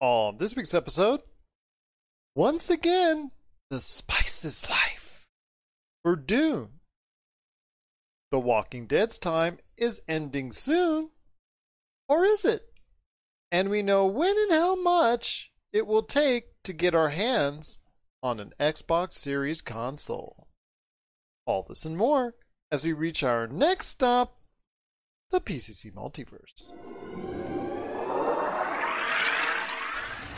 On this week's episode, once again, the spice is life for Dune. The Walking Dead's time is ending soon. Or is it? And we know when and how much it will take to get our hands on an Xbox Series console. All this and more as we reach our next stop, the PCC Multiverse.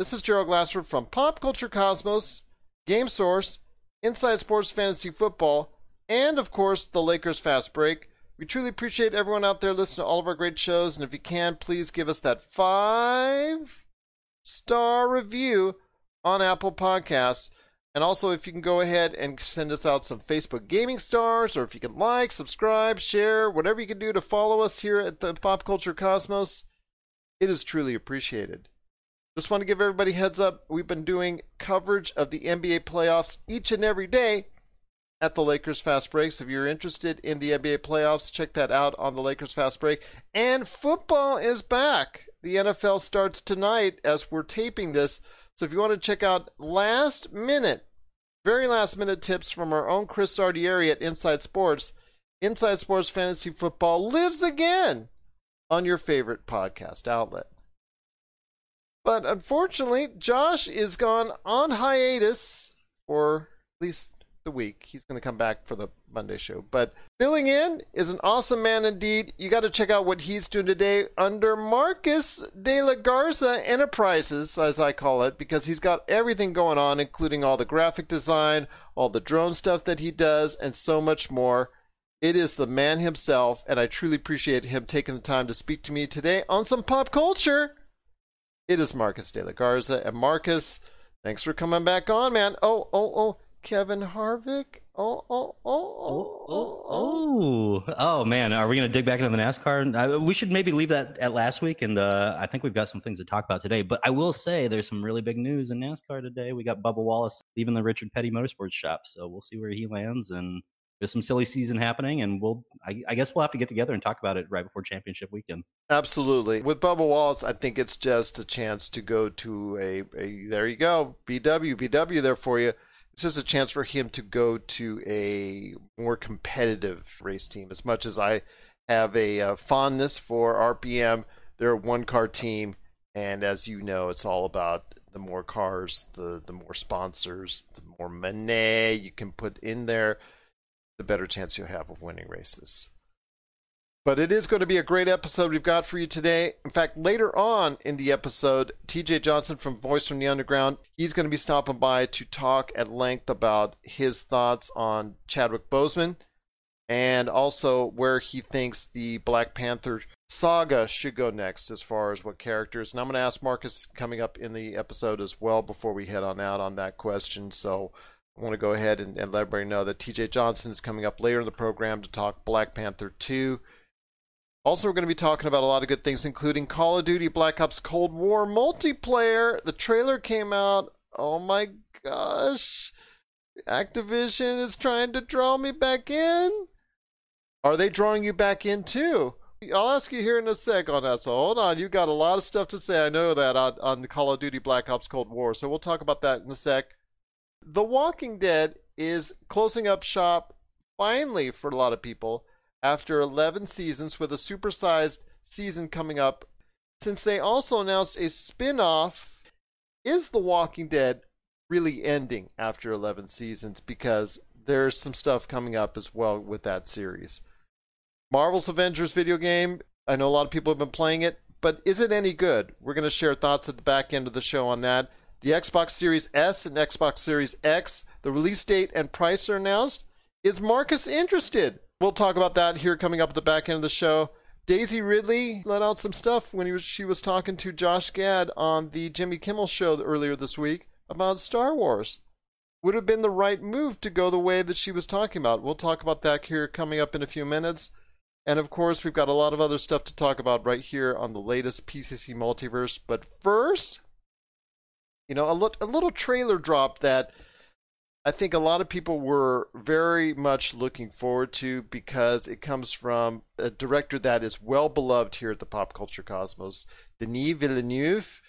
This is Gerald Glassford from Pop Culture Cosmos, Game Source, Inside Sports Fantasy Football, and of course the Lakers Fast Break. We truly appreciate everyone out there listening to all of our great shows, and if you can, please give us that five star review on Apple Podcasts. And also, if you can go ahead and send us out some Facebook gaming stars, or if you can like, subscribe, share, whatever you can do to follow us here at the Pop Culture Cosmos, it is truly appreciated. Just want to give everybody heads up. We've been doing coverage of the NBA playoffs each and every day at the Lakers Fast Break. So if you're interested in the NBA playoffs, check that out on the Lakers Fast Break. And football is back. The NFL starts tonight as we're taping this. So if you want to check out last minute, very last minute tips from our own Chris Sardieri at Inside Sports, Inside Sports Fantasy Football lives again on your favorite podcast outlet. But unfortunately, Josh is gone on hiatus for at least the week. He's going to come back for the Monday show. But filling in is an awesome man indeed. You got to check out what he's doing today under Marcus de la Garza Enterprises, as I call it, because he's got everything going on, including all the graphic design, all the drone stuff that he does, and so much more. It is the man himself, and I truly appreciate him taking the time to speak to me today on some pop culture. It is Marcus de la Garza. And Marcus, thanks for coming back on, man. Oh, oh, oh. Kevin Harvick. Oh, oh, oh, oh, oh, oh, oh, oh, man. Are we going to dig back into the NASCAR? Uh, we should maybe leave that at last week. And uh, I think we've got some things to talk about today. But I will say there's some really big news in NASCAR today. We got Bubba Wallace leaving the Richard Petty Motorsports shop. So we'll see where he lands. And there's some silly season happening, and we'll I, I, guess we'll have to get together and talk about it right before championship weekend. Absolutely. With Bubba Wallace, I think it's just a chance to go to a, a there you go BW BW there for you. It's just a chance for him to go to a more competitive race team. As much as I have a uh, fondness for RPM, they're a one car team, and as you know, it's all about the more cars, the the more sponsors, the more money you can put in there the better chance you'll have of winning races. But it is going to be a great episode we've got for you today. In fact, later on in the episode, TJ Johnson from Voice from the Underground, he's going to be stopping by to talk at length about his thoughts on Chadwick Boseman and also where he thinks the Black Panther saga should go next as far as what characters. And I'm going to ask Marcus coming up in the episode as well before we head on out on that question. So I want to go ahead and, and let everybody know that TJ Johnson is coming up later in the program to talk Black Panther 2. Also, we're going to be talking about a lot of good things, including Call of Duty Black Ops Cold War multiplayer. The trailer came out. Oh my gosh. Activision is trying to draw me back in. Are they drawing you back in too? I'll ask you here in a sec on that. So hold on. You've got a lot of stuff to say. I know that on, on Call of Duty Black Ops Cold War. So we'll talk about that in a sec. The Walking Dead is closing up shop finally for a lot of people after 11 seasons with a supersized season coming up. Since they also announced a spin off, is The Walking Dead really ending after 11 seasons? Because there's some stuff coming up as well with that series. Marvel's Avengers video game, I know a lot of people have been playing it, but is it any good? We're going to share thoughts at the back end of the show on that. The Xbox Series S and Xbox Series X, the release date and price are announced. Is Marcus interested? We'll talk about that here coming up at the back end of the show. Daisy Ridley let out some stuff when he was she was talking to Josh Gad on the Jimmy Kimmel show earlier this week about Star Wars. Would have been the right move to go the way that she was talking about. We'll talk about that here coming up in a few minutes. And of course, we've got a lot of other stuff to talk about right here on the latest PCC multiverse. But first, you know, a, lo- a little trailer drop that I think a lot of people were very much looking forward to because it comes from a director that is well beloved here at the Pop Culture Cosmos, Denis Villeneuve,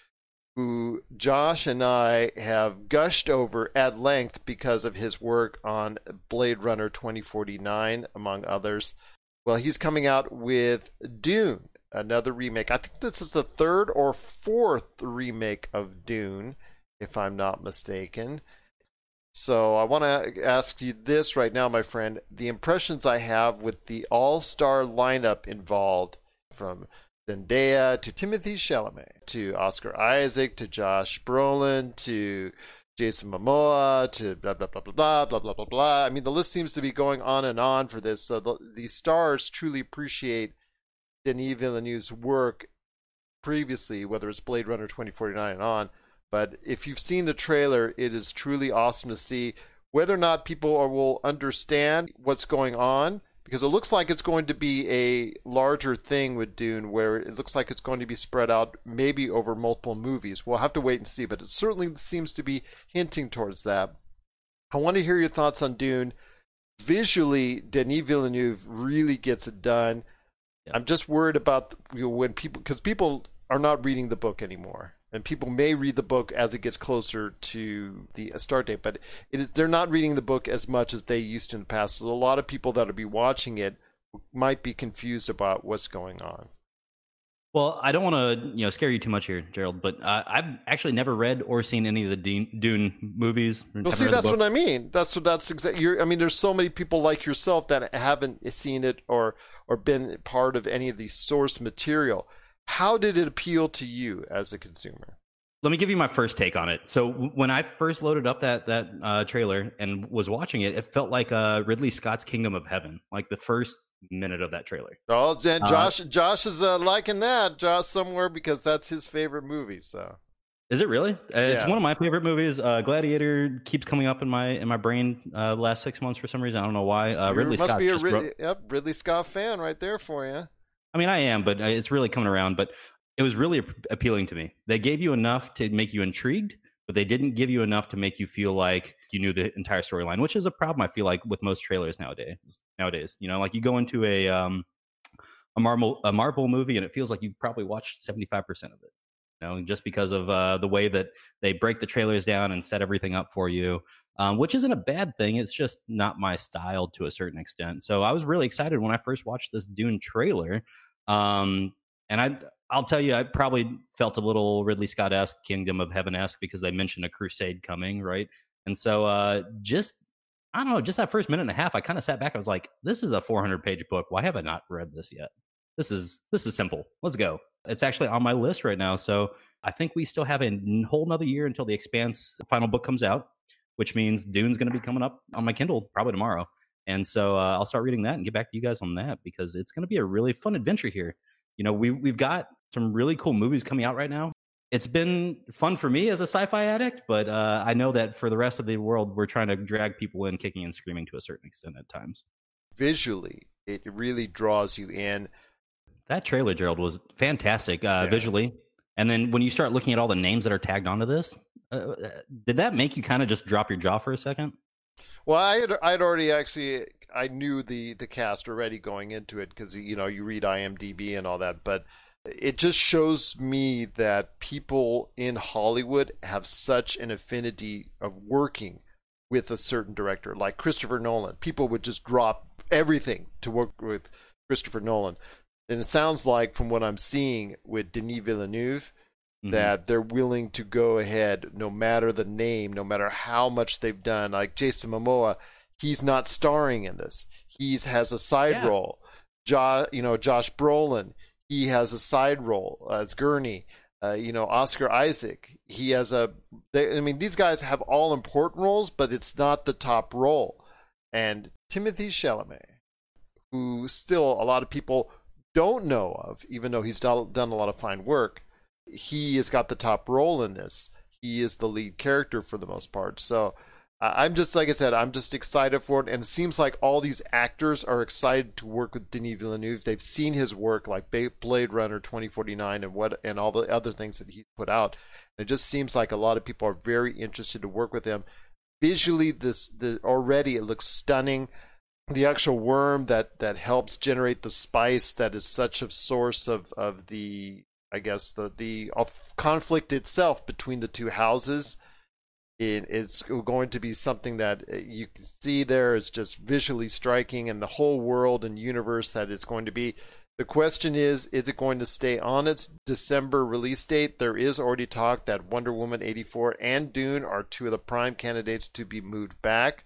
who Josh and I have gushed over at length because of his work on Blade Runner 2049, among others. Well, he's coming out with Dune, another remake. I think this is the third or fourth remake of Dune, if I'm not mistaken. So I want to ask you this right now, my friend. The impressions I have with the all-star lineup involved, from Zendaya to Timothée Chalamet to Oscar Isaac to Josh Brolin to Jason Momoa to blah blah blah blah blah blah blah blah blah. I mean, the list seems to be going on and on for this. So the, the stars truly appreciate Denis Villeneuve's work previously, whether it's Blade Runner 2049 and on. But if you've seen the trailer, it is truly awesome to see whether or not people are, will understand what's going on because it looks like it's going to be a larger thing with Dune where it looks like it's going to be spread out maybe over multiple movies. We'll have to wait and see, but it certainly seems to be hinting towards that. I want to hear your thoughts on Dune. Visually, Denis Villeneuve really gets it done. Yeah. I'm just worried about you know, when people because people are not reading the book anymore and people may read the book as it gets closer to the start date, but they're not reading the book as much as they used to in the past. So a lot of people that'll be watching it might be confused about what's going on. Well, I don't want to you know scare you too much here, Gerald, but uh, I've actually never read or seen any of the Dune, Dune movies. Well, see, that's what I mean. That's what that's exactly. I mean, there's so many people like yourself that haven't seen it or or been part of any of the source material. How did it appeal to you as a consumer? Let me give you my first take on it. So when I first loaded up that that uh, trailer and was watching it, it felt like uh, Ridley Scott's Kingdom of Heaven, like the first minute of that trailer. Oh, and uh, Josh, uh, Josh is uh, liking that, Josh, somewhere because that's his favorite movie. So, is it really? Uh, it's one of my favorite movies. Uh, Gladiator keeps coming up in my in my brain uh, last six months for some reason. I don't know why. Uh, Ridley Scott Rid- wrote... yep, Ridley Scott fan right there for you. I mean, I am, but it's really coming around. But it was really appealing to me. They gave you enough to make you intrigued, but they didn't give you enough to make you feel like you knew the entire storyline, which is a problem I feel like with most trailers nowadays. Nowadays, you know, like you go into a um, a Marvel a Marvel movie and it feels like you've probably watched seventy five percent of it. You know, just because of uh, the way that they break the trailers down and set everything up for you, um, which isn't a bad thing. It's just not my style to a certain extent. So I was really excited when I first watched this Dune trailer. Um, and I, I'll tell you, I probably felt a little Ridley Scott esque, Kingdom of Heaven esque, because they mentioned a crusade coming, right? And so, uh, just I don't know, just that first minute and a half, I kind of sat back. I was like, "This is a 400 page book. Why have I not read this yet? This is this is simple. Let's go." It's actually on my list right now. So I think we still have a whole another year until the Expanse final book comes out, which means Dune's going to be coming up on my Kindle probably tomorrow. And so uh, I'll start reading that and get back to you guys on that because it's going to be a really fun adventure here you know, we we've got some really cool movies coming out right now. It's been fun for me as a sci-fi addict, but uh, I know that for the rest of the world, we're trying to drag people in, kicking and screaming to a certain extent at times. Visually, it really draws you in. That trailer, Gerald, was fantastic uh, yeah. visually. And then when you start looking at all the names that are tagged onto this, uh, uh did that make you kind of just drop your jaw for a second? Well, I had I'd already actually I knew the the cast already going into it because you know you read IMDb and all that, but it just shows me that people in Hollywood have such an affinity of working with a certain director, like Christopher Nolan. People would just drop everything to work with Christopher Nolan. And it sounds like, from what I'm seeing with Denis Villeneuve, mm-hmm. that they're willing to go ahead no matter the name, no matter how much they've done. Like Jason Momoa, he's not starring in this. He has a side yeah. role. Jo- you know, Josh Brolin, he has a side role as Gurney. Uh, you know, Oscar Isaac, he has a. They, I mean, these guys have all important roles, but it's not the top role. And Timothée Chalamet, who still a lot of people don't know of, even though he's done, done a lot of fine work, he has got the top role in this. He is the lead character for the most part. So I'm just like I said, I'm just excited for it, and it seems like all these actors are excited to work with Denis Villeneuve. They've seen his work, like Blade Runner 2049, and what and all the other things that he put out. It just seems like a lot of people are very interested to work with him. Visually, this the already it looks stunning. The actual worm that that helps generate the spice that is such a source of of the I guess the the conflict itself between the two houses it, it's going to be something that uh, you can see there is just visually striking and the whole world and universe that it's going to be. The question is, is it going to stay on its December release date? There is already talk that Wonder Woman 84 and Dune are two of the prime candidates to be moved back.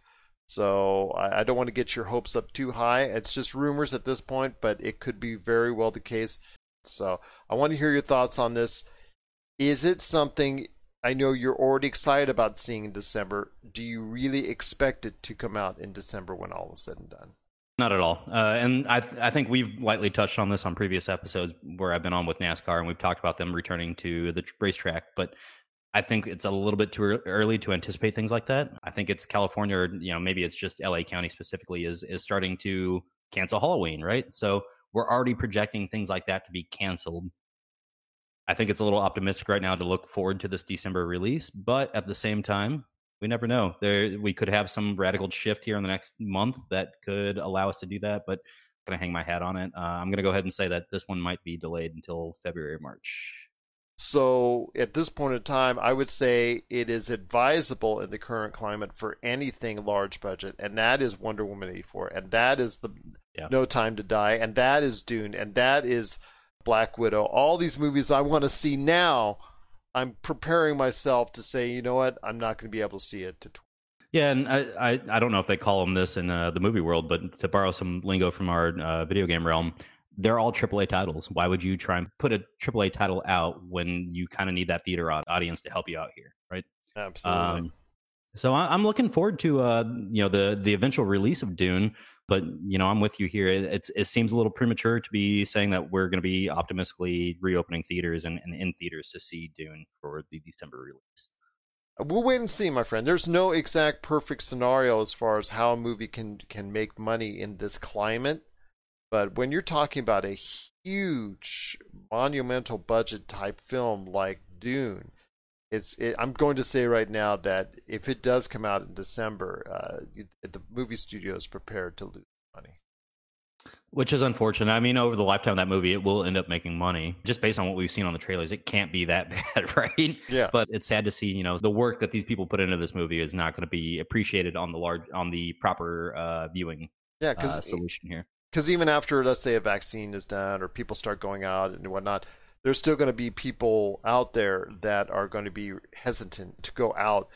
So I don't want to get your hopes up too high. It's just rumors at this point, but it could be very well the case. So I want to hear your thoughts on this. Is it something I know you're already excited about seeing in December. Do you really expect it to come out in December when all is said and done? Not at all. Uh, and I, th- I think we've lightly touched on this on previous episodes where I've been on with NASCAR, and we've talked about them returning to the racetrack. But I think it's a little bit too early to anticipate things like that. I think it's California, or you know, maybe it's just LA County specifically is is starting to cancel Halloween, right? So we're already projecting things like that to be canceled I think it's a little optimistic right now to look forward to this December release, but at the same time, we never know. There, we could have some radical shift here in the next month that could allow us to do that. But I'm gonna hang my hat on it. Uh, I'm gonna go ahead and say that this one might be delayed until February March. So at this point in time, I would say it is advisable in the current climate for anything large budget, and that is Wonder Woman 84, and that is the yeah. No Time to Die, and that is Dune, and that is Black Widow, all these movies I want to see now. I'm preparing myself to say, you know what, I'm not going to be able to see it to. Yeah, and I, I, I don't know if they call them this in uh, the movie world, but to borrow some lingo from our uh, video game realm, they're all AAA titles. Why would you try and put a AAA title out when you kind of need that theater audience to help you out here, right? Absolutely. Um, so I, am looking forward to uh, you know the the eventual release of Dune. But you know, I'm with you here. It, it seems a little premature to be saying that we're going to be optimistically reopening theaters and, and in theaters to see Dune for the December release. We'll wait and see, my friend. There's no exact perfect scenario as far as how a movie can can make money in this climate. But when you're talking about a huge monumental budget type film like Dune, it's it, I'm going to say right now that if it does come out in December, uh, the movie studio is prepared to lose money. Which is unfortunate. I mean, over the lifetime of that movie, it will end up making money. Just based on what we've seen on the trailers, it can't be that bad, right? Yeah. But it's sad to see, you know, the work that these people put into this movie is not going to be appreciated on the large, on the proper uh, viewing. Yeah, because uh, solution here. Because even after, let's say, a vaccine is done or people start going out and whatnot, there's still going to be people out there that are going to be hesitant to go out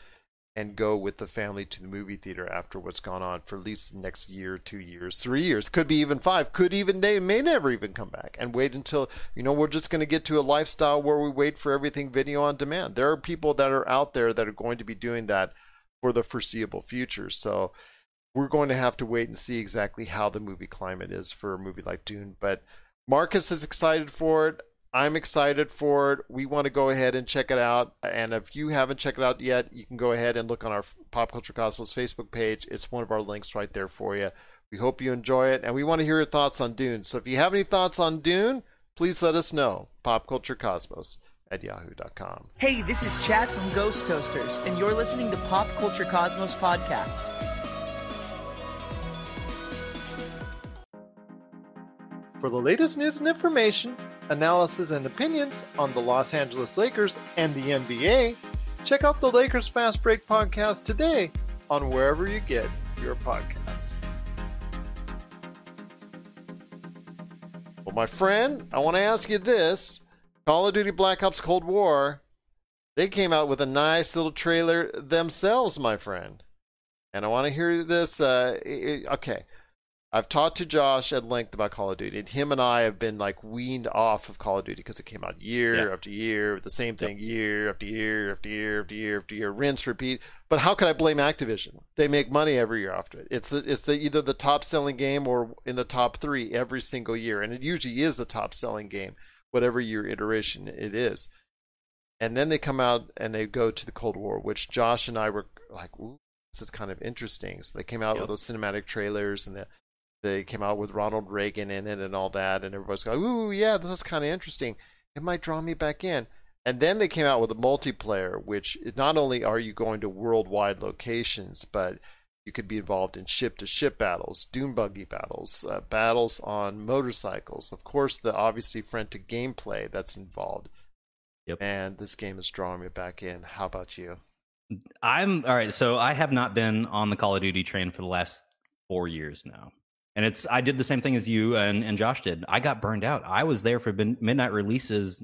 and go with the family to the movie theater after what's gone on for at least next year, two years, three years, could be even five, could even they may never even come back and wait until you know we're just going to get to a lifestyle where we wait for everything video on demand. There are people that are out there that are going to be doing that for the foreseeable future. So we're going to have to wait and see exactly how the movie climate is for a movie like Dune. But Marcus is excited for it. I'm excited for it. We want to go ahead and check it out. And if you haven't checked it out yet, you can go ahead and look on our Pop Culture Cosmos Facebook page. It's one of our links right there for you. We hope you enjoy it, and we want to hear your thoughts on Dune. So if you have any thoughts on Dune, please let us know. PopCultureCosmos at yahoo.com. Hey, this is Chad from Ghost Toasters, and you're listening to Pop Culture Cosmos Podcast. For the latest news and information, analysis, and opinions on the Los Angeles Lakers and the NBA, check out the Lakers Fast Break podcast today on wherever you get your podcasts. Well, my friend, I want to ask you this Call of Duty Black Ops Cold War, they came out with a nice little trailer themselves, my friend. And I want to hear this. Uh, okay. I've talked to Josh at length about Call of Duty, and him and I have been like weaned off of Call of Duty because it came out year Yeah. after year, the same thing year after year after year after year after year, rinse, repeat. But how can I blame Activision? They make money every year after it. It's the it's the either the top selling game or in the top three every single year, and it usually is the top selling game, whatever year iteration it is. And then they come out and they go to the Cold War, which Josh and I were like, "Ooh, this is kind of interesting." So they came out Yep. with those cinematic trailers and the they came out with Ronald Reagan in it and all that, and everybody's going, "Ooh, yeah, this is kind of interesting. It might draw me back in." And then they came out with a multiplayer, which not only are you going to worldwide locations, but you could be involved in ship-to-ship battles, dune buggy battles, uh, battles on motorcycles. Of course, the obviously friend-to gameplay that's involved. Yep. And this game is drawing me back in. How about you? I'm all right. So I have not been on the Call of Duty train for the last four years now. And it's I did the same thing as you and, and Josh did. I got burned out. I was there for bin- midnight releases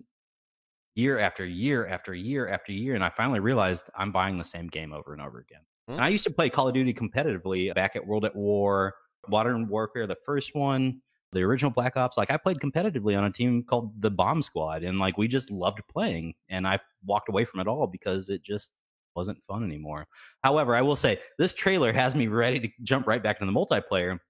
year after year after year after year. And I finally realized I'm buying the same game over and over again. Hmm. And I used to play Call of Duty competitively back at World at War, Modern Warfare, the first one, the original Black Ops. Like I played competitively on a team called the Bomb Squad. And like we just loved playing. And I walked away from it all because it just wasn't fun anymore. However, I will say this trailer has me ready to jump right back into the multiplayer.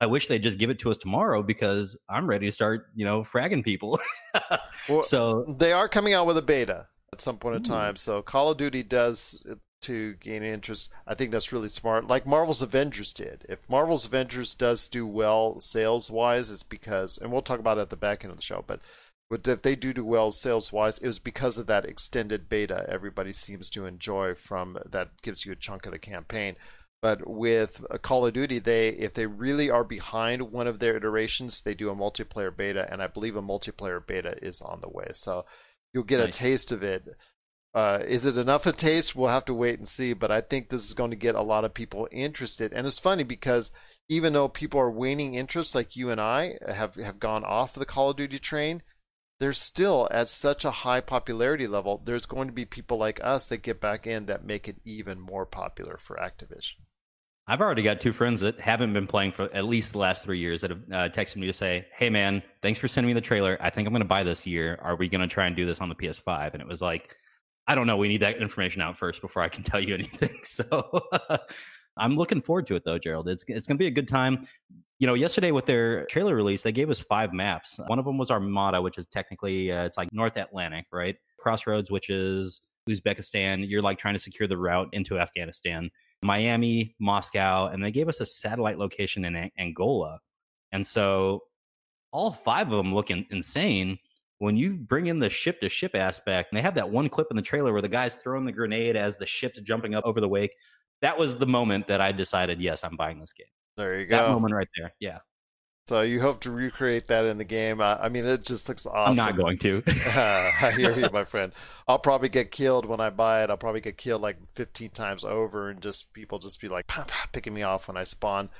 I wish they'd just give it to us tomorrow because I'm ready to start, you know, fragging people. Well, so they are coming out with a beta at some point in time. So Call of Duty does uh, to gain interest. I think that's really smart. Like Marvel's Avengers did. If Marvel's Avengers does do well sales wise, it's because, and we'll talk about it at the back end of the show, but. But if they do do well sales wise, it was because of that extended beta everybody seems to enjoy from that gives you a chunk of the campaign. But with Call of Duty, they if they really are behind one of their iterations, they do a multiplayer beta, and I believe a multiplayer beta is on the way. So you'll get Nice. a taste of it. Uh, is it enough a taste? We'll have to wait and see. But I think this is going to get a lot of people interested, and it's funny because even though people are waning interest, like you and I have have gone off the Call of Duty train, they're still at such a high popularity level. There's going to be people like us that get back in that make it even more popular for Activision. I've already got two friends that haven't been playing for at least the last three years that have uh, texted me to say, "Hey, man, thanks for sending me the trailer. I think I'm going to buy this year. Are we going to try and do this on the PS5?" And it was like, I don't know. We need that information out first before I can tell you anything. So I'm looking forward to it, though, Gerald. It's it's going to be a good time. You know, yesterday with their trailer release, they gave us five maps. One of them was Armada, which is technically uh, it's like North Atlantic, right? Crossroads, which is Uzbekistan. You're like trying to secure the route into Afghanistan. Miami, Moscow, and they gave us a satellite location in A- Angola. And so all five of them look in- insane. When you bring in the ship to ship aspect, they have that one clip in the trailer where the guy's throwing the grenade as the ship's jumping up over the wake. That was the moment that I decided, yes, I'm buying this game. There you That go. moment right there. Yeah. So you hope to recreate that in the game. Uh, I mean, it just looks awesome. I'm not going to. I hear you, my friend. I'll probably get killed when I buy it. I'll probably get killed like 15 times over, and just people just be like "Pow, pow," picking me off when I spawn.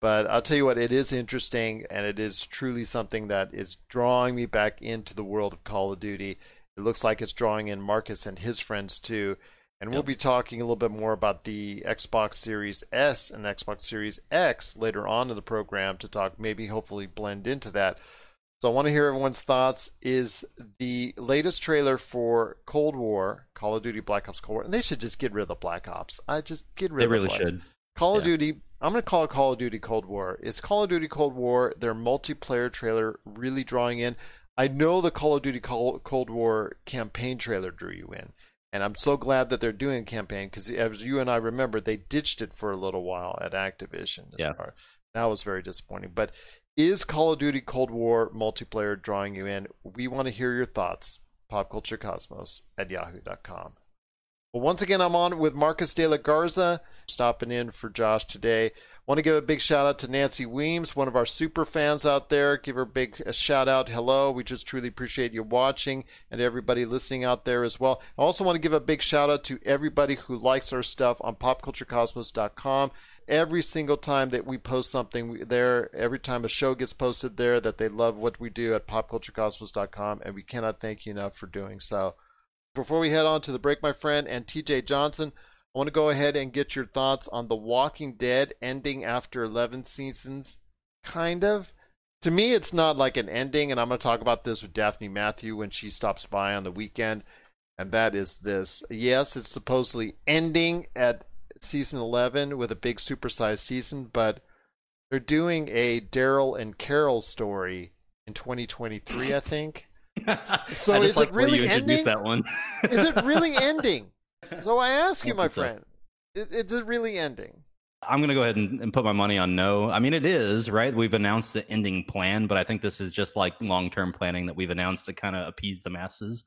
But I'll tell you what, it is interesting, and it is truly something that is drawing me back into the world of Call of Duty. It looks like it's drawing in Marcus and his friends too. And we'll Yep. be talking a little bit more about the Xbox Series S and Xbox Series X later on in the program to talk, maybe hopefully blend into that. So I want to hear everyone's thoughts. Is the latest trailer for Cold War, Call of Duty Black Ops Cold War, and they should just get rid of the Black Ops. I just get rid they of They really Black should. Call of Duty. I'm going to call it Call of Duty Cold War. Is Call of Duty Cold War their multiplayer trailer really drawing in? I know the Call of Duty Cold War campaign trailer drew you in, and I'm so glad that they're doing a campaign because, as you and I remember, they ditched it for a little while at Activision. Yeah. that was very disappointing. But is Call of Duty Cold War multiplayer drawing you in? We want to hear your thoughts. PopCultureCosmos at yahoo.com. Well, once again, I'm on with Marcus De La Garza, stopping in for Josh today. Want to give a big shout out to Nancy Weems, one of our super fans out there. Give her a big a shout out. Hello. We just truly appreciate you watching and everybody listening out there as well. I also want to give a big shout out to everybody who likes our stuff on popculturecosmos.com. Every single time that we post something there, every time a show gets posted there, that they love what we do at popculturecosmos.com, and we cannot thank you enough for doing so. Before we head on to the break, my friend, and TJ Johnson, I want to go ahead and get your thoughts on The Walking Dead ending after 11 seasons. kind of. To me, it's not like an ending, and I'm going to talk about this with Daphne Matthew when she stops by on the weekend, and that is this. Yes, it's supposedly ending at season 11 with a big supersized season, but they're doing a Daryl and Carol story in 2023, I think. So is like it really you introduced ending? that one. Is it really ending? So I ask you, my friend, it really ending? I'm going to go ahead and, and put my money on no. I mean, it is, right? We've announced the ending plan, but I think this is just like long term planning that we've announced to kind of appease the masses.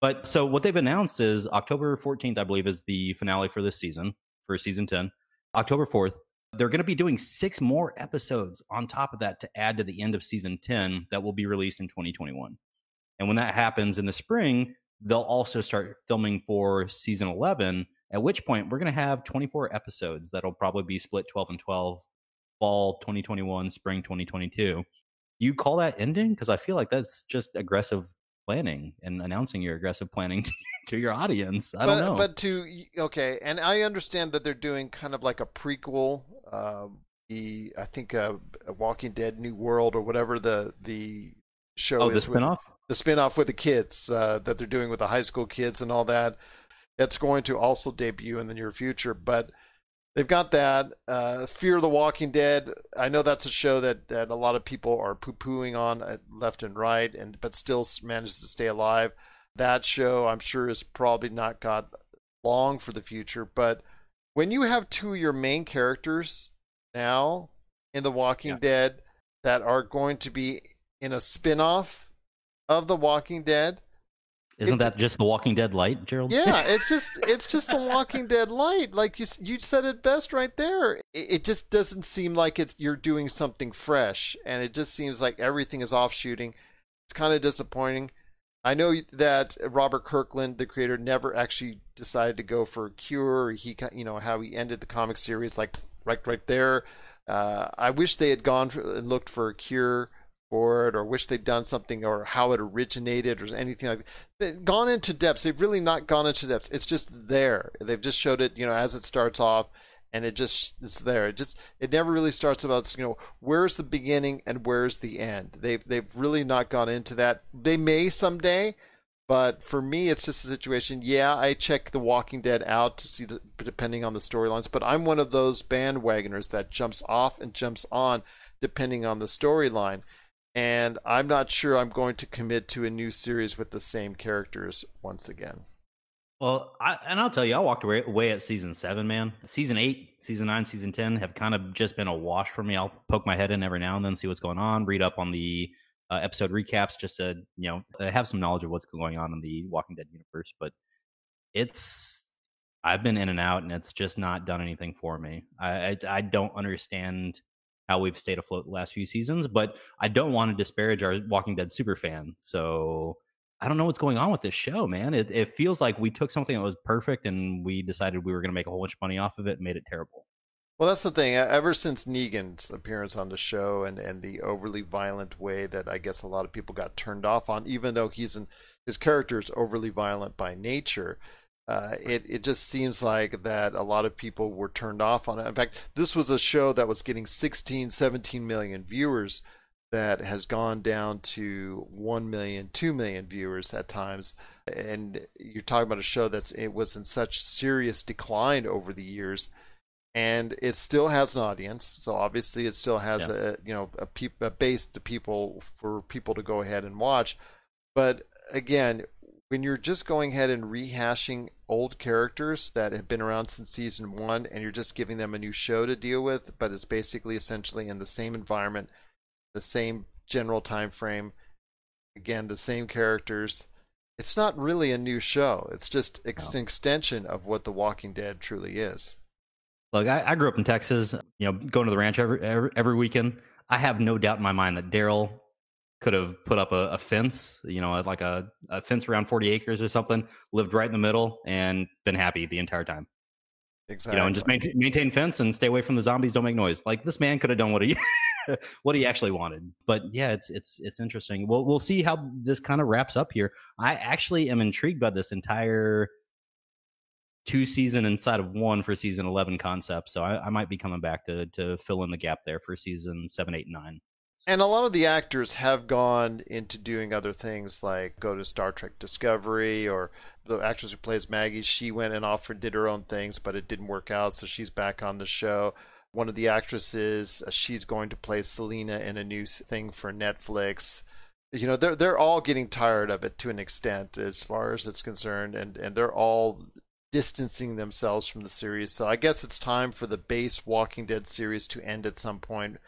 But so what they've announced is October 14th, I believe, is the finale for this season, for season 10. October 4th, they're going to be doing six more episodes on top of that to add to the end of season 10 that will be released in 2021. And when that happens in the spring, they'll also start filming for season 11 at which point we're going to have 24 episodes that'll probably be split 12 and 12 fall 2021 spring 2022 you call that ending? Because i feel like that's just aggressive planning and announcing your aggressive planning to, to your audience. I but, don't know. But to okay, and I understand that they're doing kind of like a prequel. Uh, the I think uh, Walking Dead New World or whatever the the show oh the is with- spinoff the spin-off with the kids uh, that they're doing with the high school kids and all that. That's going to also debut in the near future, but they've got that. Uh, Fear of the Walking Dead. I know that's a show that, that a lot of people are poo-pooing on uh, left and right, and but still manages to stay alive. That show, I'm sure, is probably not got long for the future. But when you have two of your main characters now in The Walking Yeah. Dead that are going to be in a spin-off of The Walking Dead. isn't it- that just the walking dead light gerald Yeah, it's just it's just The Walking Dead light. Like you you said it best right there. It, it just doesn't seem like it's you're doing something fresh, and it just seems like everything is offshooting. It's kind of disappointing. I know that Robert Kirkland, the creator, never actually decided to go for a cure. He, you know, how he ended the comic series, like right, right there. Uh, I wish they had gone for, and looked for a cure for it, or wish they'd done something, or how it originated, or anything like that. They've gone into depths. They've really not gone into depths. It's just there. They've just showed it, you know, as it starts off, and it just it's there. It just it never really starts about you know where's the beginning and where's the end. They've they've really not gone into that. They may someday, but for me, it's just a situation. Yeah, I check The Walking Dead out to see the depending on the storylines, but I'm one of those bandwagoners that jumps off and jumps on depending on the storyline. And I'm not sure I'm going to commit to a new series with the same characters once again. Well, I, and I'll tell you, I walked away, away at season seven, man. Season eight, season nine, season 10 have kind of just been a wash for me. I'll poke my head in every now and then, see what's going on, read up on the uh, episode recaps just to, you know, have some knowledge of what's going on in the Walking Dead universe. But it's, I've been in and out and it's just not done anything for me. I, I, I don't understand how we've stayed afloat the last few seasons, but I don't want to disparage our Walking Dead super fan. So I don't know what's going on with this show, man. It, it feels like we took something that was perfect and we decided we were going to make a whole bunch of money off of it and made it terrible. Well, that's the thing. Ever since Negan's appearance on the show and, and the overly violent way that I guess a lot of people got turned off on, even though he's in, his character is overly violent by nature, uh, it it just seems like that a lot of people were turned off on it. In fact, this was a show that was getting 16, 17 million viewers that has gone down to 1 million, 2 million viewers at times. And you're talking about a show that's it was in such serious decline over the years and it still has an audience. So obviously, it still has Yeah. a you know a, peop, a base to people for people to go ahead and watch. But again, when you're just going ahead and rehashing old characters that have been around since season one, and you're just giving them a new show to deal with, but it's basically essentially in the same environment, the same general time frame, again the same characters. It's not really a new show. It's just ex- an extension of what The Walking Dead truly is. Look, I, I grew up in Texas, you know, going to the ranch every, every, every weekend. I have no doubt in my mind that Daryl could have put up a, a fence, you know, like a, a fence around 40 acres or something, lived right in the middle and been happy the entire time. Exactly. You know, and just maintain, maintain fence and stay away from the zombies. Don't make noise. Like this man could have done what he what he actually wanted. But yeah, it's it's it's interesting. We'll we'll see how this kind of wraps up here. I actually am intrigued by this entire two season inside of one for season 11 concept. So I, I might be coming back to, to fill in the gap there for season seven, eight, and nine. And a lot of the actors have gone into doing other things like go to Star Trek Discovery or the actress who plays Maggie, she went and offered did her own things, but it didn't work out, so she's back on the show. One of the actresses, uh, she's going to play Selena in a new thing for Netflix. You know, they're they're all getting tired of it to an extent as far as it's concerned, and, and they're all distancing themselves from the series. So I guess it's time for the base Walking Dead series to end at some point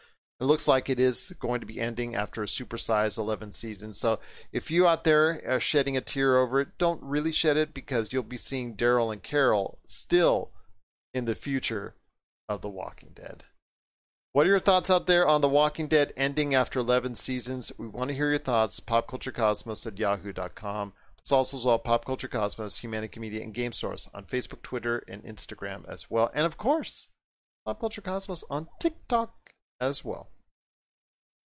it looks like it is going to be ending after a supersized 11 season. So if you out there are shedding a tear over it, don't really shed it because you'll be seeing Daryl and Carol still in the future of The Walking Dead. What are your thoughts out there on The Walking Dead ending after 11 seasons? We want to hear your thoughts. PopCultureCosmos at yahoo.com. It's also as well Pop Culture Cosmos, Humanity Media, and Game Source on Facebook, Twitter, and Instagram as well. And of course, Pop Culture Cosmos on TikTok as well.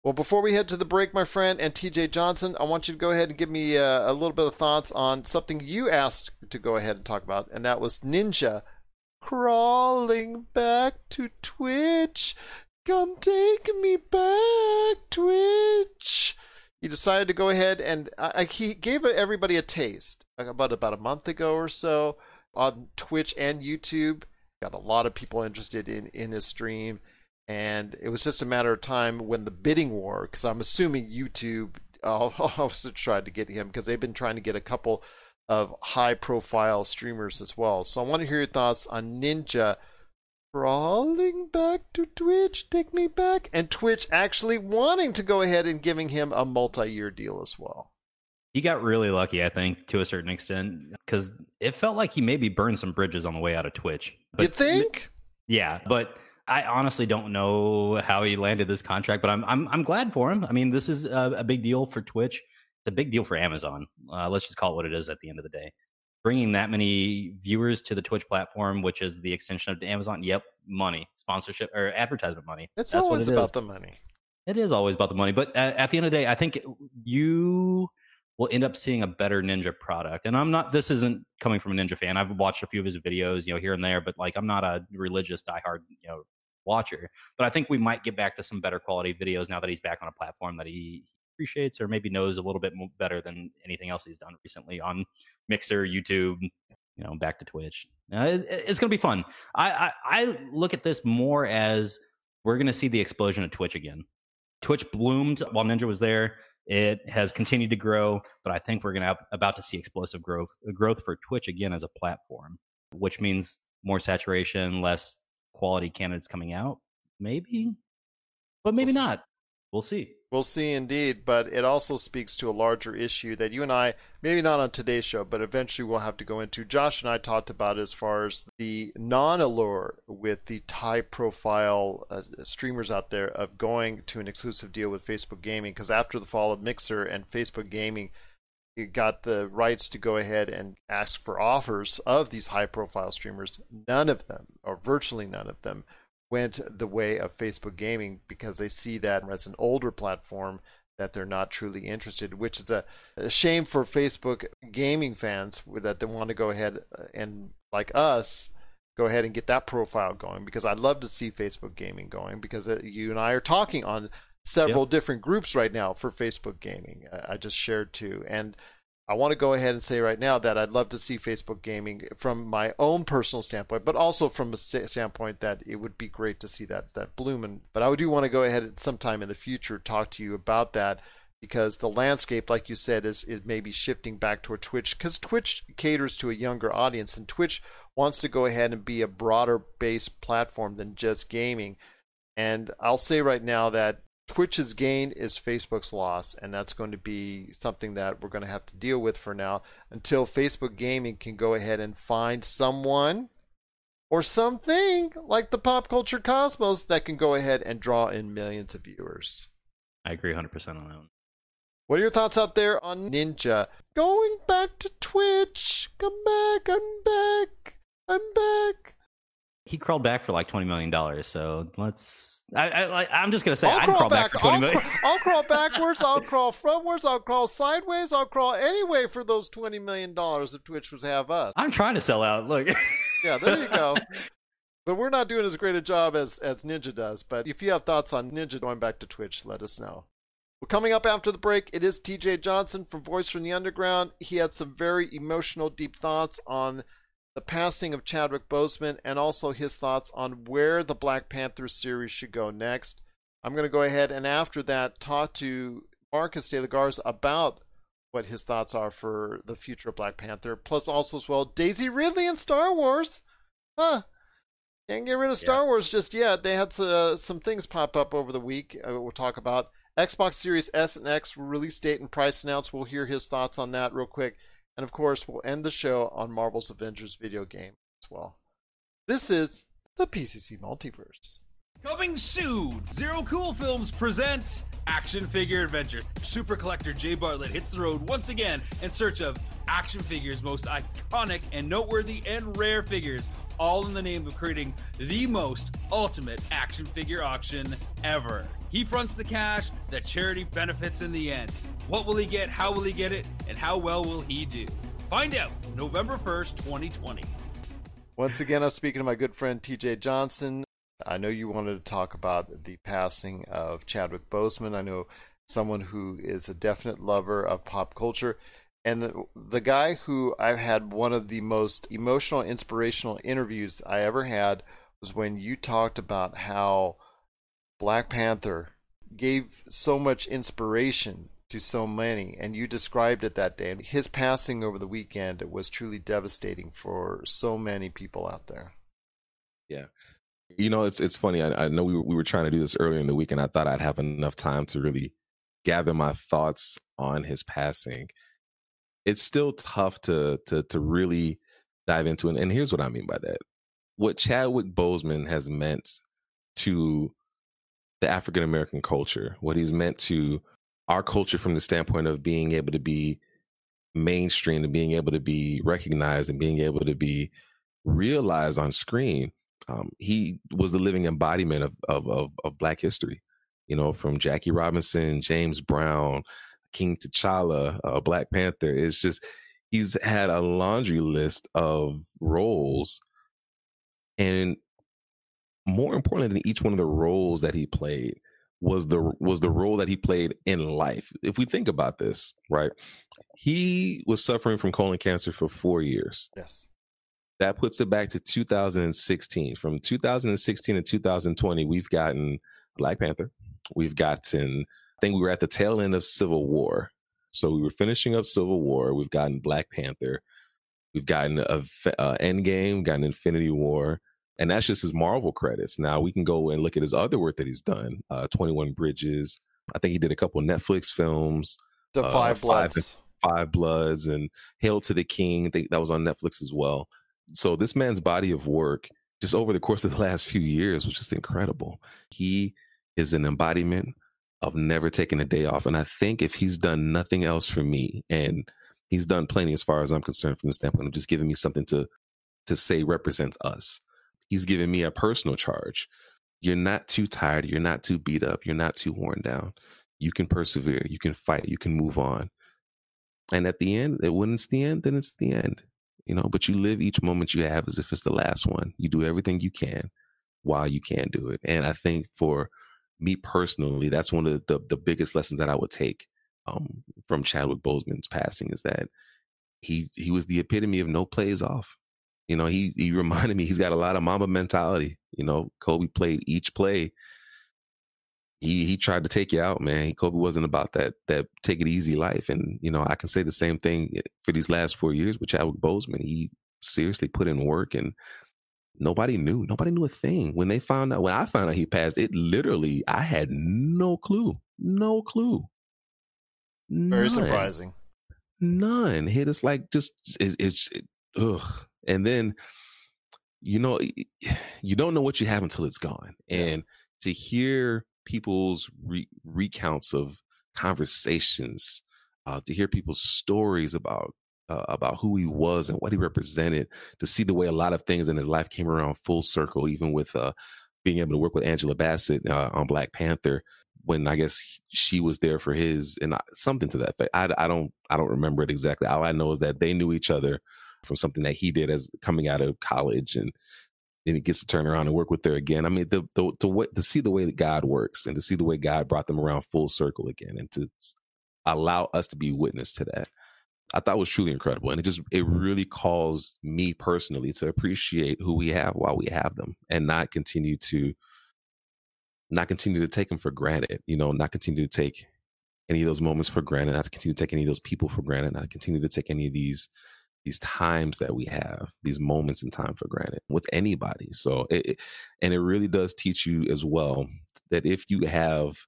Well, before we head to the break, my friend, and TJ Johnson, I want you to go ahead and give me uh, a little bit of thoughts on something you asked to go ahead and talk about, and that was Ninja crawling back to Twitch. Come take me back, Twitch. He decided to go ahead and uh, he gave everybody a taste about about a month ago or so on Twitch and YouTube. Got a lot of people interested in in his stream and it was just a matter of time when the bidding war, because I'm assuming YouTube uh, also tried to get him because they've been trying to get a couple of high profile streamers as well. So I want to hear your thoughts on Ninja crawling back to Twitch, take me back, and Twitch actually wanting to go ahead and giving him a multi year deal as well. He got really lucky, I think, to a certain extent, because it felt like he maybe burned some bridges on the way out of Twitch. But, you think? Yeah, but I honestly don't know how he landed this contract, but I'm I'm I'm glad for him. I mean, this is a, a big deal for Twitch. It's a big deal for Amazon. Uh, let's just call it what it is at the end of the day. Bringing that many viewers to the Twitch platform, which is the extension of Amazon. Yep, money, sponsorship or advertisement money. It's That's always it about the money. It is always about the money, but at, at the end of the day, I think you will end up seeing a better Ninja product. And I'm not, this isn't coming from a Ninja fan. I've watched a few of his videos, you know, here and there, but like I'm not a religious diehard, you know, watcher. But I think we might get back to some better quality videos now that he's back on a platform that he appreciates or maybe knows a little bit better than anything else he's done recently on Mixer, YouTube, you know, back to Twitch. Uh, it, it's going to be fun. I, I, I look at this more as we're going to see the explosion of Twitch again. Twitch bloomed while Ninja was there. It has continued to grow, but I think we're going to about to see explosive growth growth for Twitch again as a platform, which means more saturation, less quality candidates coming out. Maybe, but maybe not. We'll see. We'll see indeed, but it also speaks to a larger issue that you and I, maybe not on today's show, but eventually we'll have to go into. Josh and I talked about as far as the non allure with the high profile uh, streamers out there of going to an exclusive deal with Facebook Gaming, because after the fall of Mixer and Facebook Gaming, got the rights to go ahead and ask for offers of these high profile streamers. None of them, or virtually none of them, went the way of Facebook Gaming because they see that as an older platform that they're not truly interested, which is a, a shame for Facebook gaming fans that they want to go ahead and, like us, go ahead and get that profile going because I'd love to see Facebook gaming going because uh, you and I are talking on several yep. different groups right now for Facebook gaming. Uh, I just shared two. And I want to go ahead and say right now that I'd love to see Facebook gaming from my own personal standpoint, but also from a standpoint that it would be great to see that that bloom. And but I do want to go ahead and sometime in the future talk to you about that because the landscape, like you said, is is maybe shifting back toward Twitch because Twitch caters to a younger audience, and Twitch wants to go ahead and be a broader based platform than just gaming. And I'll say right now that Twitch's gain is Facebook's loss, and that's going to be something that we're going to have to deal with for now until Facebook Gaming can go ahead and find someone or something like the pop culture cosmos that can go ahead and draw in millions of viewers. I agree 100% on that one. What are your thoughts out there on Ninja? Going back to Twitch. Come back. I'm back. I'm back. He crawled back for like $20 million, so let's I, I, am just gonna say I'll I'd crawl, crawl back, back for 20 I'll, million. I'll crawl backwards. I'll crawl frontwards. I'll crawl sideways. I'll crawl anyway for those 20 million dollars if Twitch would have us. I'm trying to sell out. Look. Yeah, there you go. but we're not doing as great a job as as Ninja does. But if you have thoughts on Ninja going back to Twitch, let us know. Well, coming up after the break, it is TJ Johnson from Voice from the Underground. He had some very emotional, deep thoughts on the passing of Chadwick Boseman and also his thoughts on where the Black Panther series should go next. I'm going to go ahead and after that talk to Marcus de la Garza about what his thoughts are for the future of Black Panther, plus also as well Daisy Ridley in Star Wars. Huh. Can't get rid of Star yeah. Wars just yet. They had uh, some things pop up over the week. Uh, we'll talk about Xbox Series S and X release date and price announced. We'll hear his thoughts on that real quick. And of course, we'll end the show on Marvel's Avengers video game as well. This is the PCC Multiverse. Coming soon, Zero Cool Films presents Action Figure Adventure. Super collector Jay Bartlett hits the road once again in search of action figures' most iconic and noteworthy and rare figures, all in the name of creating the most ultimate action figure auction ever. He fronts the cash the charity benefits in the end. What will he get? How will he get it? And how well will he do? Find out November 1st, 2020. Once again, I'm speaking to my good friend TJ Johnson. I know you wanted to talk about the passing of Chadwick Boseman. I know someone who is a definite lover of pop culture. And the, the guy who I've had one of the most emotional, inspirational interviews I ever had was when you talked about how Black Panther gave so much inspiration to so many, and you described it that day. His passing over the weekend was truly devastating for so many people out there. Yeah. You know, it's it's funny. I, I know we were, we were trying to do this earlier in the week, and I thought I'd have enough time to really gather my thoughts on his passing. It's still tough to to to really dive into it. And here's what I mean by that: what Chadwick Boseman has meant to the African American culture, what he's meant to our culture from the standpoint of being able to be mainstream and being able to be recognized and being able to be realized on screen. Um, he was the living embodiment of, of, of of Black history. You know, from Jackie Robinson, James Brown, King T'Challa, uh, Black Panther. It's just he's had a laundry list of roles, and more importantly than each one of the roles that he played was the was the role that he played in life. If we think about this, right? He was suffering from colon cancer for 4 years. Yes. That puts it back to 2016. From 2016 to 2020, we've gotten Black Panther. We've gotten I think we were at the tail end of Civil War. So we were finishing up Civil War. We've gotten Black Panther. We've gotten a, uh, Endgame, gotten Infinity War and that's just his Marvel credits. Now we can go and look at his other work that he's done. Uh, Twenty One Bridges. I think he did a couple Netflix films. The uh, Five Bloods. Five, Five Bloods and Hail to the King. I think that was on Netflix as well. So this man's body of work, just over the course of the last few years, was just incredible. He is an embodiment of never taking a day off. And I think if he's done nothing else for me, and he's done plenty as far as I'm concerned from the standpoint of just giving me something to to say represents us he's giving me a personal charge. You're not too tired. You're not too beat up. You're not too worn down. You can persevere. You can fight. You can move on. And at the end, when it's the end, then it's the end. You know, but you live each moment you have as if it's the last one. You do everything you can while you can do it. And I think for me personally, that's one of the, the biggest lessons that I would take um, from Chadwick Boseman's passing is that he he was the epitome of no plays off. You know, he he reminded me he's got a lot of Mamba mentality. You know, Kobe played each play. He he tried to take you out, man. Kobe wasn't about that that take it easy life. And you know, I can say the same thing eh, for these last four years with Chadwick Boseman. He seriously put in work, and nobody knew. Nobody knew a thing when they found out. When I found out he passed, it literally I had no clue, no clue. None. Very surprising. None. Hit us like just it, it's it, ugh and then you know you don't know what you have until it's gone and to hear people's re- recounts of conversations uh, to hear people's stories about uh, about who he was and what he represented to see the way a lot of things in his life came around full circle even with uh, being able to work with angela bassett uh, on black panther when I guess she was there for his and something to that effect. I, I don't I don't remember it exactly. All I know is that they knew each other from something that he did as coming out of college and then he gets to turn around and work with her again. I mean, the the to, to see the way that God works and to see the way God brought them around full circle again, and to allow us to be witness to that, I thought was truly incredible. And it just it mm-hmm. really calls me personally to appreciate who we have while we have them, and not continue to not continue to take them for granted. You know, not continue to take any of those moments for granted, not to continue to take any of those people for granted, not continue to take any of these these times that we have, these moments in time for granted with anybody. So, it, and it really does teach you as well that if you have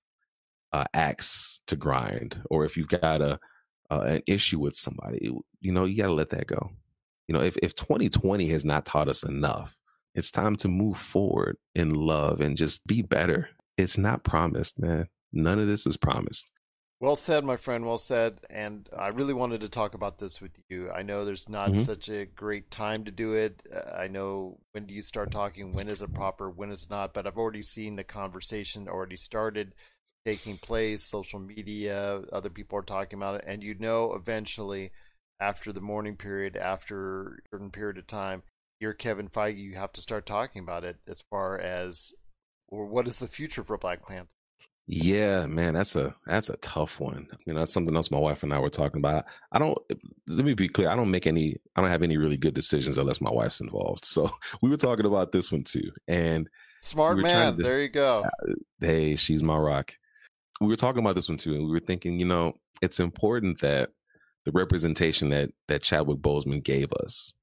uh, axe to grind, or if you've got a uh, an issue with somebody, you know, you got to let that go. You know, if if 2020 has not taught us enough, it's time to move forward in love and just be better. It's not promised, man. None of this is promised. Well said, my friend. Well said. And I really wanted to talk about this with you. I know there's not mm-hmm. such a great time to do it. Uh, I know when do you start talking? When is it proper? When is it not? But I've already seen the conversation already started taking place. Social media, other people are talking about it, and you know, eventually, after the mourning period, after a certain period of time, you're Kevin Feige. You have to start talking about it as far as, or what is the future for Black Panther? Yeah, man, that's a that's a tough one. You know, that's something else my wife and I were talking about. I don't let me be clear, I don't make any I don't have any really good decisions unless my wife's involved. So we were talking about this one too. And smart we man, to, there you go. Uh, hey, she's my rock. We were talking about this one too, and we were thinking, you know, it's important that the representation that that Chadwick Boseman gave us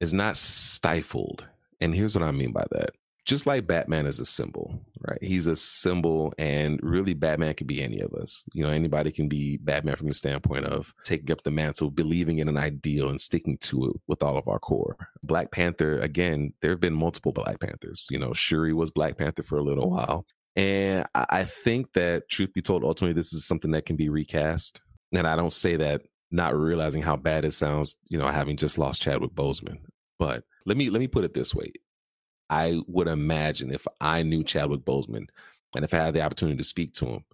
is not stifled. And here's what I mean by that just like Batman is a symbol, right? He's a symbol, and really, Batman can be any of us. You know, anybody can be Batman from the standpoint of taking up the mantle, believing in an ideal, and sticking to it with all of our core. Black Panther, again, there have been multiple Black Panthers. You know, Shuri was Black Panther for a little while. And I think that, truth be told, ultimately, this is something that can be recast. And I don't say that not realizing how bad it sounds, you know, having just lost Chadwick Boseman. But let me let me put it this way I would imagine if I knew Chadwick Boseman and if I had the opportunity to speak to him,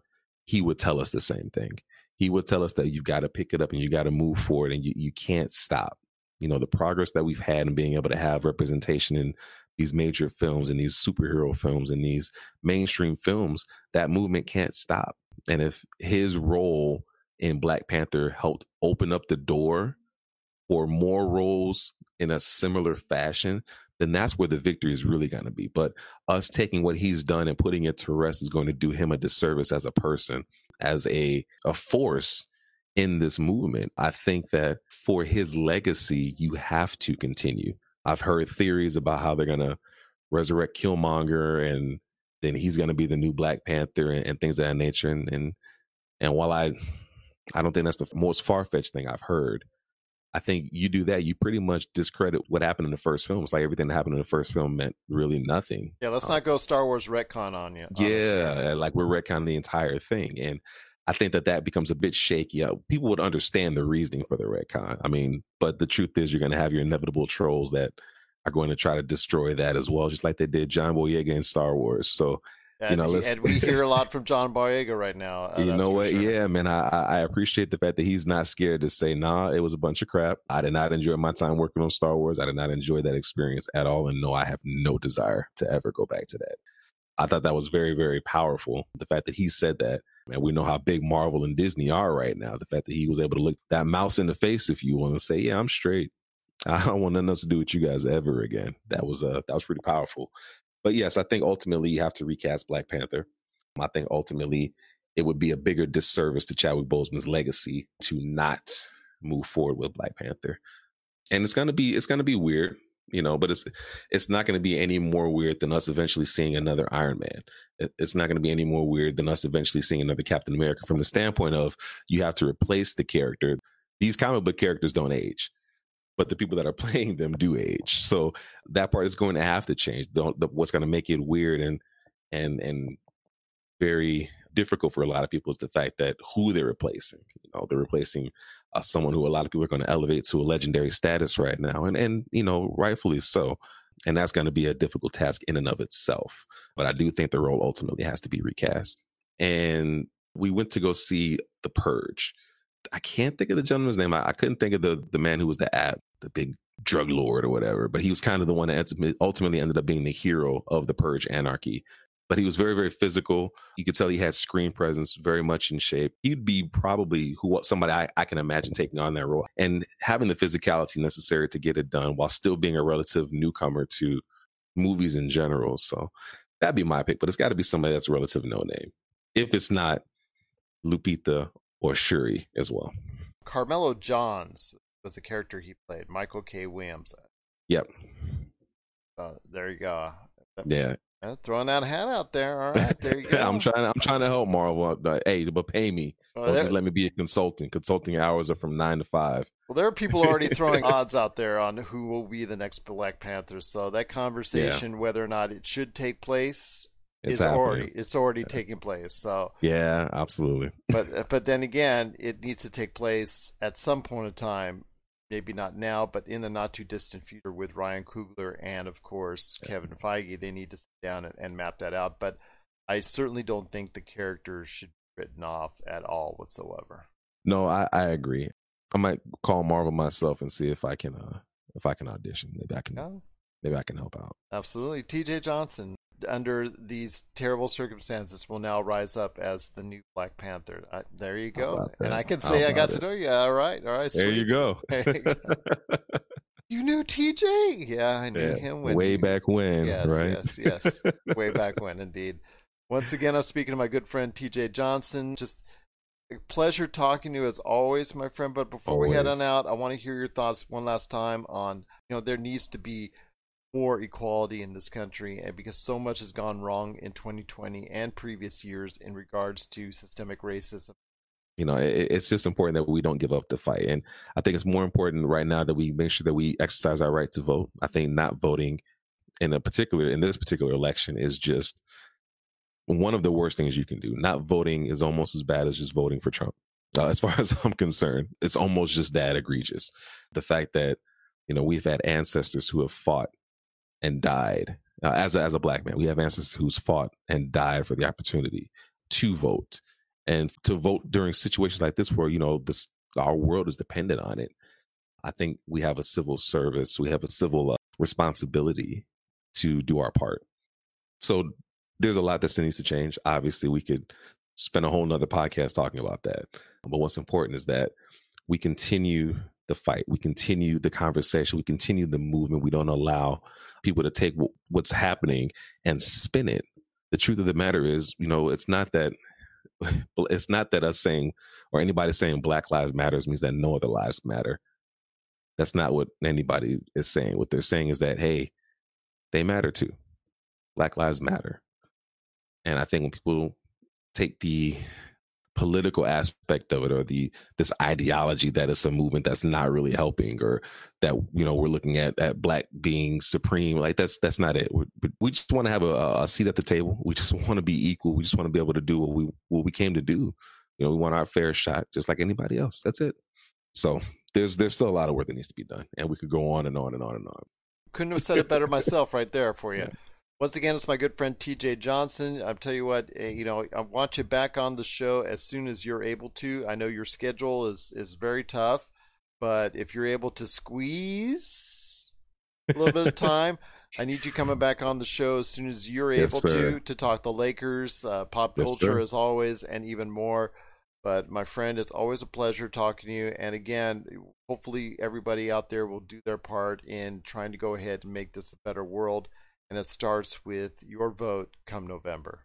he would tell us the same thing. He would tell us that you've got to pick it up and you got to move forward and you, you can't stop. You know, the progress that we've had in being able to have representation in these major films and these superhero films and these mainstream films, that movement can't stop. And if his role in Black Panther helped open up the door for more roles in a similar fashion, then that's where the victory is really going to be. But us taking what he's done and putting it to rest is going to do him a disservice as a person, as a, a force in this movement. I think that for his legacy, you have to continue. I've heard theories about how they're going to resurrect Killmonger and then he's going to be the new Black Panther and, and things of that nature. And, and, and while I, I don't think that's the most far fetched thing I've heard. I think you do that, you pretty much discredit what happened in the first film. It's like everything that happened in the first film meant really nothing. Yeah, let's um, not go Star Wars retcon on you. Honestly. Yeah, like we're retconning the entire thing, and I think that that becomes a bit shaky. Uh, people would understand the reasoning for the retcon. I mean, but the truth is, you're going to have your inevitable trolls that are going to try to destroy that as well, just like they did John Boyega in Star Wars. So and, you know, and we hear a lot from John Boyega right now. Uh, you know what? Sure. Yeah, man. I, I appreciate the fact that he's not scared to say, "Nah, it was a bunch of crap." I did not enjoy my time working on Star Wars. I did not enjoy that experience at all, and no, I have no desire to ever go back to that. I thought that was very, very powerful. The fact that he said that, man, we know how big Marvel and Disney are right now. The fact that he was able to look that mouse in the face, if you want to say, "Yeah, I'm straight." I don't want nothing else to do with you guys ever again. That was uh that was pretty powerful. But yes, I think ultimately you have to recast Black Panther. I think ultimately it would be a bigger disservice to Chadwick Boseman's legacy to not move forward with Black Panther. And it's gonna be it's gonna be weird, you know, but it's it's not gonna be any more weird than us eventually seeing another Iron Man. It's not gonna be any more weird than us eventually seeing another Captain America from the standpoint of you have to replace the character. These comic book characters don't age but the people that are playing them do age. So that part is going to have to change. The, the, what's going to make it weird and and and very difficult for a lot of people is the fact that who they're replacing. You know, they're replacing uh, someone who a lot of people are going to elevate to a legendary status right now, and and you know, rightfully so. And that's going to be a difficult task in and of itself. But I do think the role ultimately has to be recast. And we went to go see The Purge I can't think of the gentleman's name. I, I, couldn't think of the the man who was the app. The big drug lord or whatever. But he was kind of the one that ultimately ended up being the hero of the Purge Anarchy. But he was very, very physical. You could tell he had screen presence, very much in shape. He'd be probably who somebody I, I can imagine taking on that role and having the physicality necessary to get it done while still being a relative newcomer to movies in general. So that'd be my pick. But it's got to be somebody that's a relative no name. If it's not Lupita or Shuri as well. Carmelo Johns was the character he played. Michael K. Williams. Yep. Uh, there you go. Yeah. Yeah, throwing that hat out there. All right, there you go. I'm trying. I'm trying to help Marvel. But hey, but pay me. Well, just let me be a consultant. Consulting hours are from nine to five. Well, there are people already throwing odds out there on who will be the next Black Panther. So that conversation, yeah. whether or not it should take place, it's is happening. already it's already yeah. taking place. So yeah, absolutely. But but then again, it needs to take place at some point in time maybe not now, but in the not too distant future with Ryan Coogler and of course Kevin Feige, they need to sit down and, and, map that out. But I certainly don't think the characters should be written off at all whatsoever. No, I, I agree. I might call Marvel myself and see if I can uh if I can audition. Maybe I can yeah. maybe I can help out. Absolutely. TJ Johnson, under these terrible circumstances will now rise up as the new Black Panther. I, there you go. And I can say I got it? to know you. All right. All right. Sweet. There you go. you, knew TJ? Yeah, I knew yeah, him when way back when. Yes, right? yes, yes. way back when, indeed. Once again, I'm speaking to my good friend TJ Johnson. Just a pleasure talking to you as always, my friend. But before always. we head on out, I want to hear your thoughts one last time on you know there needs to be more equality in this country and because so much has gone wrong in 2020 and previous years in regards to systemic racism. You know it, it's just important that we don't give up the fight and i think it's more important right now that we make sure that we exercise our right to vote. I think not voting in a particular in this particular election is just one of the worst things you can do. Not voting is almost as bad as just voting for trump. Uh, as far as i'm concerned it's almost just that egregious. The fact that you know we've had ancestors who have fought and died uh, as a, as a black man. We have ancestors who's fought and died for the opportunity to vote and to vote during situations like this where you know this our world is dependent on it. I think we have a civil service, we have a civil uh, responsibility to do our part. So there's a lot that still needs to change. Obviously, we could spend a whole nother podcast talking about that. But what's important is that we continue the fight, we continue the conversation, we continue the movement. We don't allow people to take w- what's happening and spin it. The truth of the matter is, you know, it's not that it's not that us saying or anybody saying Black Lives Matters means that no other lives matter. That's not what anybody is saying. What they're saying is that hey, they matter too. Black lives matter. And I think when people take the political aspect of it or the this ideology that it's a movement that's not really helping or that you know we're looking at at black being supreme like that's that's not it. We we just want to have a, a seat at the table. We just want to be equal. We just want to be able to do what we what we came to do. You know we want our fair shot just like anybody else. That's it. So there's there's still a lot of work that needs to be done and we could go on and on and on and on. Couldn't have said it better myself right there for you once again, it's my good friend TJ Johnson. I'll tell you what, eh, you know, I want you back on the show as soon as you're able to. I know your schedule is is very tough, but if you're able to squeeze a little bit of time, I need you coming back on the show as soon as you're able yes, to to talk the Lakers, uh, pop culture yes, as always, and even more. But my friend, it's always a pleasure talking to you. And again, hopefully everybody out there will do their part in trying to go ahead and make this a better world and it starts with your vote come November.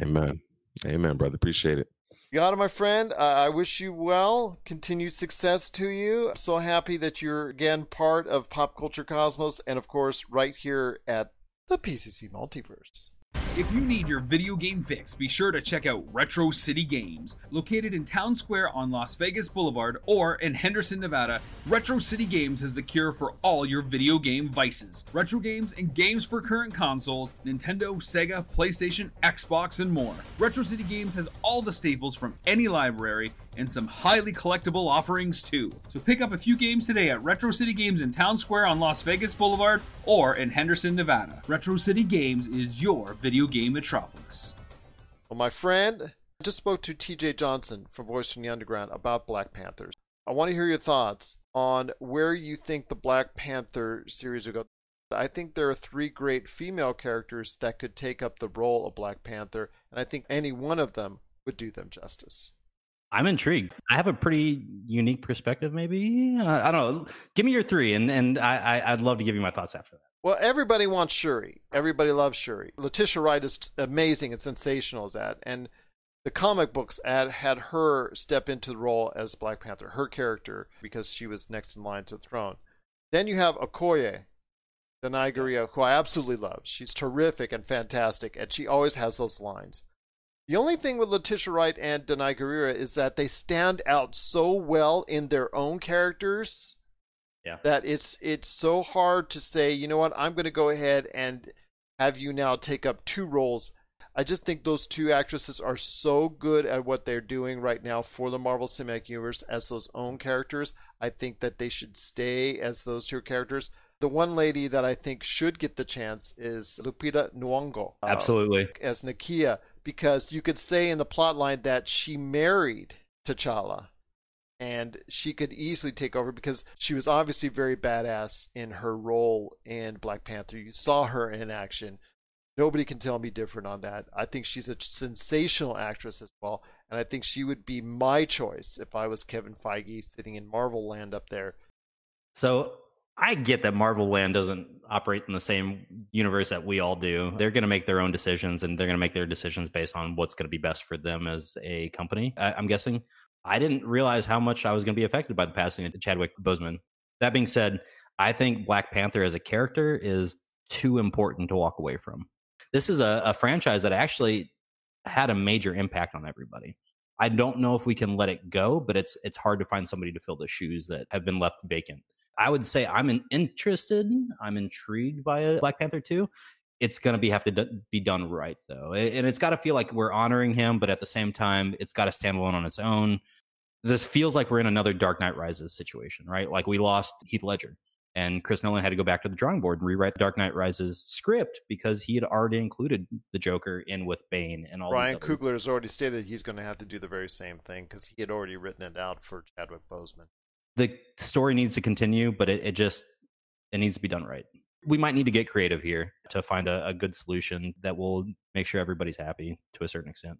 Amen. Amen, brother. Appreciate it. You got it, my friend. Uh, I wish you well. Continued success to you. I'm so happy that you're again part of Pop Culture Cosmos and, of course, right here at the PCC Multiverse. If you need your video game fix, be sure to check out Retro City Games. Located in Town Square on Las Vegas Boulevard or in Henderson, Nevada, Retro City Games has the cure for all your video game vices. Retro games and games for current consoles, Nintendo, Sega, PlayStation, Xbox, and more. Retro City Games has all the staples from any library and some highly collectible offerings too. So pick up a few games today at Retro City Games in Town Square on Las Vegas Boulevard or in Henderson, Nevada. Retro City Games is your video game metropolis. Well, my friend, I just spoke to TJ Johnson from Voice from the Underground about Black Panthers. I want to hear your thoughts on where you think the Black Panther series will go. I think there are three great female characters that could take up the role of Black Panther, and I think any one of them would do them justice. I'm intrigued. I have a pretty unique perspective, maybe. I, I don't know. Give me your three, and and I, I would love to give you my thoughts after that. Well, everybody wants Shuri. Everybody loves Shuri. Letitia Wright is amazing and sensational as that, and the comic books had had her step into the role as Black Panther, her character, because she was next in line to the throne. Then you have Okoye, Danai Gurira, who I absolutely love. She's terrific and fantastic, and she always has those lines. The only thing with Letitia Wright and Danai Gurira is that they stand out so well in their own characters yeah. that it's it's so hard to say, you know what, I'm going to go ahead and have you now take up two roles. I just think those two actresses are so good at what they're doing right now for the Marvel Cinematic Universe as those own characters. I think that they should stay as those two characters. The one lady that I think should get the chance is Lupita Nyong'o. Uh, Absolutely. As Nakia because you could say in the plot line that she married T'Challa and she could easily take over because she was obviously very badass in her role in Black Panther. You saw her in action. Nobody can tell me different on that. I think she's a sensational actress as well, and I think she would be my choice if I was Kevin Feige sitting in Marvel land up there. So I get that Marvel Land doesn't operate in the same universe that we all do. They're going to make their own decisions and they're going to make their decisions based on what's going to be best for them as a company. I, am guessing. I didn't realize how much I was going to be affected by the passing of Chadwick Boseman. That being said, I think Black Panther as a character is too important to walk away from. This is a, a franchise that actually had a major impact on everybody. I don't know if we can let it go, but it's it's hard to find somebody to fill the shoes that have been left vacant. I would say I'm interested. I'm intrigued by a Black Panther 2. It's going to be have to d- be done right though, and it's got to feel like we're honoring him, but at the same time, it's got to stand alone on its own. This feels like we're in another Dark Knight Rises situation, right? Like we lost Heath Ledger, and Chris Nolan had to go back to the drawing board and rewrite the Dark Knight Rises script because he had already included the Joker in with Bane and all. Ryan other... Coogler has already stated he's going to have to do the very same thing because he had already written it out for Chadwick Boseman the story needs to continue, but it, it just it needs to be done right. We might need to get creative here to find a, a good solution that will make sure everybody's happy to a certain extent.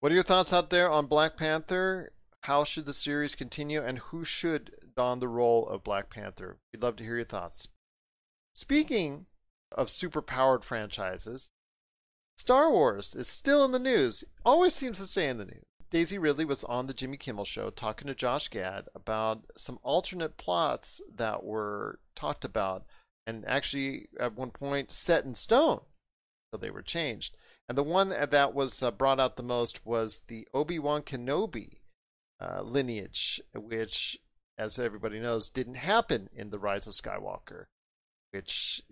What are your thoughts out there on Black Panther? How should the series continue, and who should don the role of Black Panther? We'd love to hear your thoughts. Speaking of superpowered franchises, Star Wars is still in the news. Always seems to stay in the news. Daisy Ridley was on the Jimmy Kimmel show talking to Josh Gad about some alternate plots that were talked about and actually at one point set in stone. So they were changed. And the one that was uh, brought out the most was the Obi Wan Kenobi uh, lineage, which, as everybody knows, didn't happen in The Rise of Skywalker, which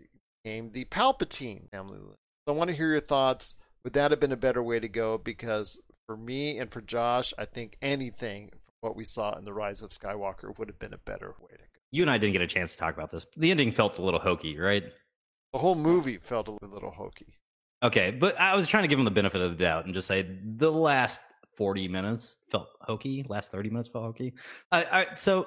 became the Palpatine family. So I want to hear your thoughts. Would that have been a better way to go? Because for me and for Josh, I think anything from what we saw in the Rise of Skywalker would have been a better way to go. You and I didn't get a chance to talk about this. The ending felt a little hokey, right? The whole movie felt a little hokey. Okay, but I was trying to give him the benefit of the doubt and just say the last 40 minutes felt hokey. Last 30 minutes felt hokey. All right, so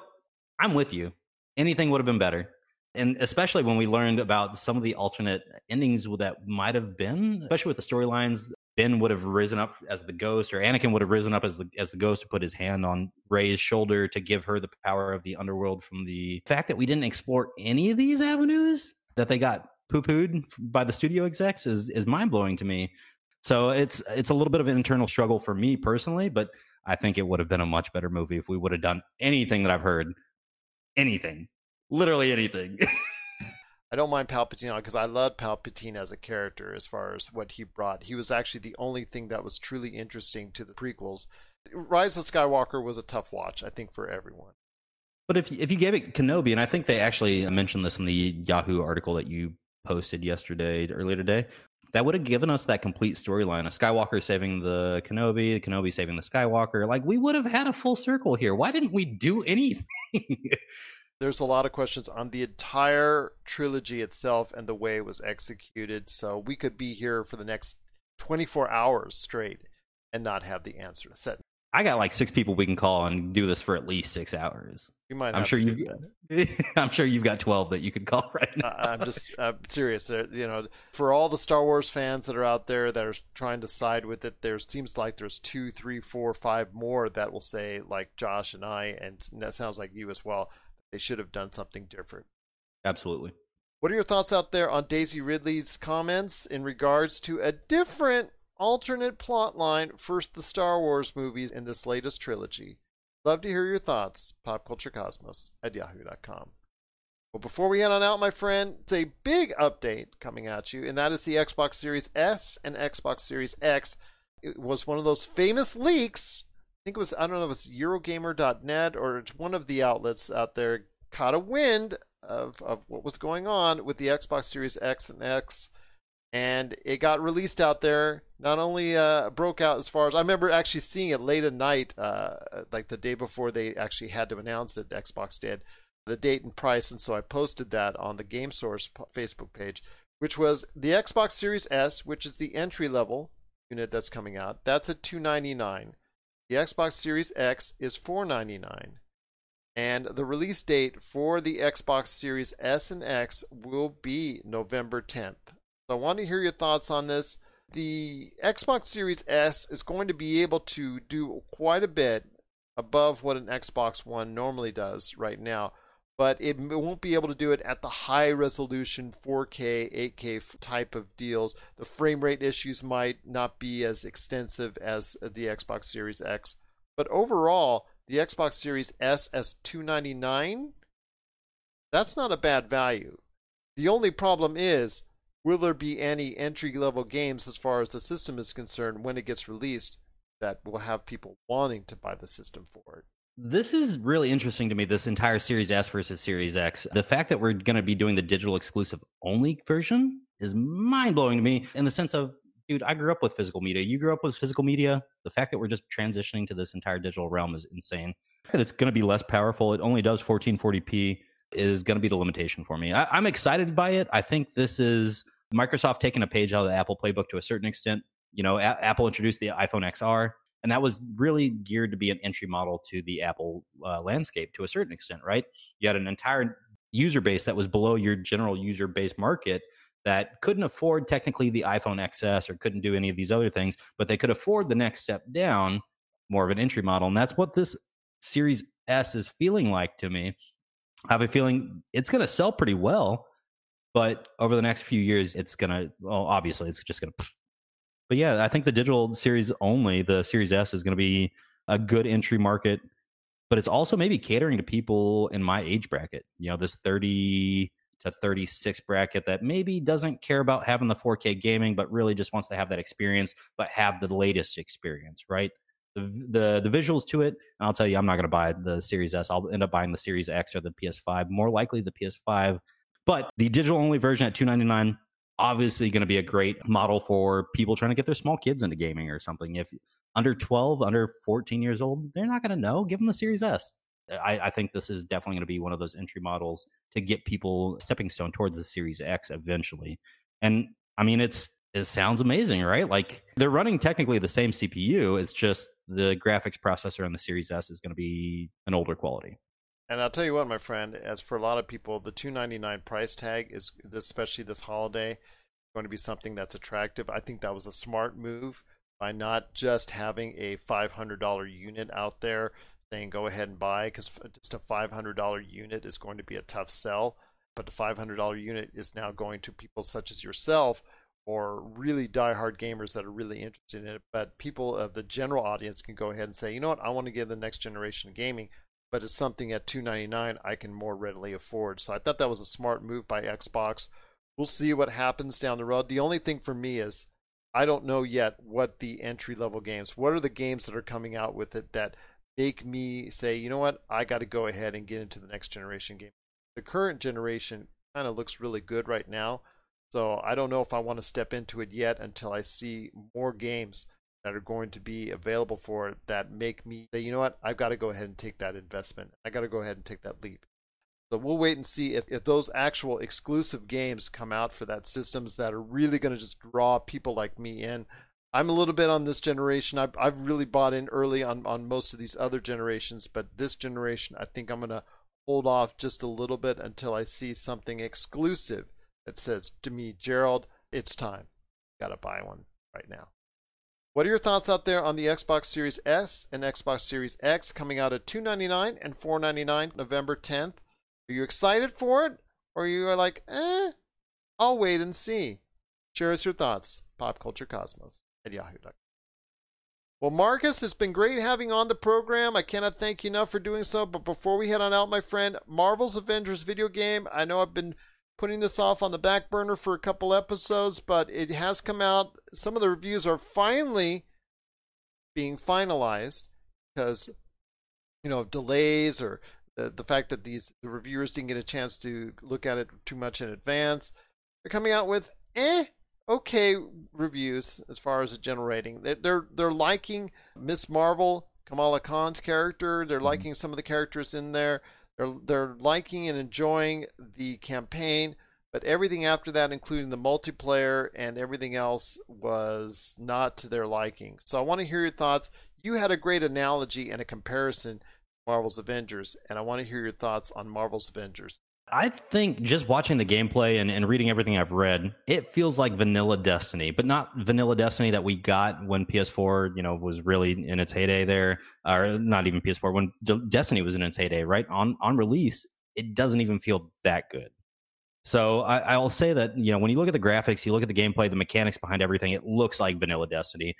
I'm with you. Anything would have been better. And especially when we learned about some of the alternate endings that might have been, especially with the storylines Ben would have risen up as the ghost, or Anakin would have risen up as the as the ghost to put his hand on Rey's shoulder to give her the power of the underworld. From the fact that we didn't explore any of these avenues that they got poo pooed by the studio execs is is mind blowing to me. So it's it's a little bit of an internal struggle for me personally, but I think it would have been a much better movie if we would have done anything that I've heard, anything, literally anything. I don't mind Palpatine uh, because I love Palpatine as a character as far as what he brought. He was actually the only thing that was truly interesting to the prequels. Rise of Skywalker was a tough watch, I think, for everyone. But if if you gave it Kenobi, and I think they actually mentioned this in the Yahoo article that you posted yesterday, earlier today, that would have given us that complete storyline: a Skywalker saving the Kenobi, the Kenobi saving the Skywalker. Like we would have had a full circle here. Why didn't we do anything? there's a lot of questions on the entire trilogy itself and the way it was executed. So we could be here for the next 24 hours straight and not have the answer set. I got like six people we can call and do this for at least six hours. You might. I'm sure you've. do. I'm sure you've got twelve that you could call right now. I- I'm just I'm serious. There, you know, for all the Star Wars fans that are out there that are trying to side with it, there seems like there's two, three, four, five more that will say like Josh and I, and that sounds like you as well. They should have done something different. Absolutely. What are your thoughts out there on Daisy Ridley's comments in regards to a different alternate plot line for the Star Wars movies in this latest trilogy? Love to hear your thoughts. PopCultureCosmos at yahoo.com. Well, before we head on out, my friend, it's a big update coming at you, and that is the Xbox Series S and Xbox Series X. It was one of those famous leaks. I think it was, I don't know if it's Eurogamer.net or it's one of the outlets out there caught a wind of, of what was going on with the Xbox Series X and X, and it got released out there. Not only uh, broke out as far as I remember actually seeing it late at night, uh, like the day before they actually had to announce it, Xbox did the date and price, and so I posted that on the Game Source Facebook page, which was the Xbox Series S, which is the entry level unit that's coming out. That's at 299. The Xbox Series X is 499. And the release date for the Xbox Series S and X will be November 10th. So I want to hear your thoughts on this. The Xbox Series S is going to be able to do quite a bit above what an Xbox One normally does right now, but it won't be able to do it at the high resolution 4K, 8K type of deals. The frame rate issues might not be as extensive as the Xbox Series X, but overall, the Xbox Series S as 299 that's not a bad value. The only problem is will there be any entry level games as far as the system is concerned when it gets released that will have people wanting to buy the system for it? This is really interesting to me, this entire Series S versus Series X. The fact that we're going to be doing the digital exclusive only version is mind blowing to me in the sense of, dude, I grew up with physical media. You grew up with physical media. The fact that we're just transitioning to this entire digital realm is insane. And it's going to be less powerful. It only does 1440p is going to be the limitation for me. I, I'm excited by it. I think this is Microsoft taking a page out of the Apple playbook to a certain extent. You know, a- Apple introduced the iPhone XR, and that was really geared to be an entry model to the Apple uh, landscape to a certain extent, right? You had an entire user base that was below your general user base market that couldn't afford technically the iPhone XS or couldn't do any of these other things, but they could afford the next step down, more of an entry model. And that's what this Series S is feeling like to me. I have a feeling it's going to sell pretty well, but over the next few years, it's going to, well, obviously, it's just going to. But yeah, I think the digital series only, the Series S, is going to be a good entry market, but it's also maybe catering to people in my age bracket. You know, this 30 to 36 bracket that maybe doesn't care about having the 4K gaming, but really just wants to have that experience, but have the latest experience, right? The, the visuals to it, and I'll tell you, I'm not going to buy the Series S. I'll end up buying the Series X or the PS5. More likely the PS5, but the digital only version at 299 obviously going to be a great model for people trying to get their small kids into gaming or something. If under 12, under 14 years old, they're not going to know. Give them the Series S. I, I think this is definitely going to be one of those entry models to get people stepping stone towards the Series X eventually. And I mean, it's it sounds amazing, right? Like they're running technically the same CPU. It's just the graphics processor on the Series S is going to be an older quality. And I'll tell you what, my friend, as for a lot of people, the 299 price tag is especially this holiday going to be something that's attractive. I think that was a smart move by not just having a $500 unit out there saying go ahead and buy because just a $500 unit is going to be a tough sell. But the $500 unit is now going to people such as yourself or really diehard gamers that are really interested in it. But people of the general audience can go ahead and say, you know what, I want to get the next generation of gaming but it's something at 299 I can more readily afford. So I thought that was a smart move by Xbox. We'll see what happens down the road. The only thing for me is I don't know yet what the entry level games, what are the games that are coming out with it that make me say, you know what, I got to go ahead and get into the next generation game. The current generation kind of looks really good right now. So I don't know if I want to step into it yet until I see more games that are going to be available for it that make me say, you know what, I've got to go ahead and take that investment. I got to go ahead and take that leap. So we'll wait and see if, if those actual exclusive games come out for that systems that are really going to just draw people like me in. I'm a little bit on this generation. I've, I've really bought in early on, on most of these other generations, but this generation, I think I'm going to hold off just a little bit until I see something exclusive that says to me, Gerald, it's time. Got to buy one right now. What are your thoughts out there on the Xbox Series S and Xbox Series X coming out at 299 and 499 November 10th? Are you excited for it? Or are you like, eh, I'll wait and see? Share us your thoughts. Pop Culture Cosmos at yahoo.com. Well, Marcus, it's been great having on the program. I cannot thank you enough for doing so. But before we head on out, my friend, Marvel's Avengers video game. I know I've been putting this off on the back burner for a couple episodes, but it has come out. Some of the reviews are finally being finalized because, you know, delays or the, the fact that these the reviewers didn't get a chance to look at it too much in advance. They're coming out with eh okay reviews as far as a general rating. They're they're, they're liking Miss Marvel, Kamala Khan's character. They're mm-hmm. liking some of the characters in there. They're they're liking and enjoying the campaign, but everything after that, including the multiplayer and everything else, was not to their liking. So I want to hear your thoughts. You had a great analogy and a comparison Marvel's Avengers, and I want to hear your thoughts on Marvel's Avengers. I think just watching the gameplay and, and reading everything I've read, it feels like vanilla Destiny, but not vanilla Destiny that we got when PS4, you know, was really in its heyday there, or not even PS4 when Destiny was in its heyday. Right on on release, it doesn't even feel that good. So I, I will say that you know when you look at the graphics, you look at the gameplay, the mechanics behind everything, it looks like vanilla Destiny.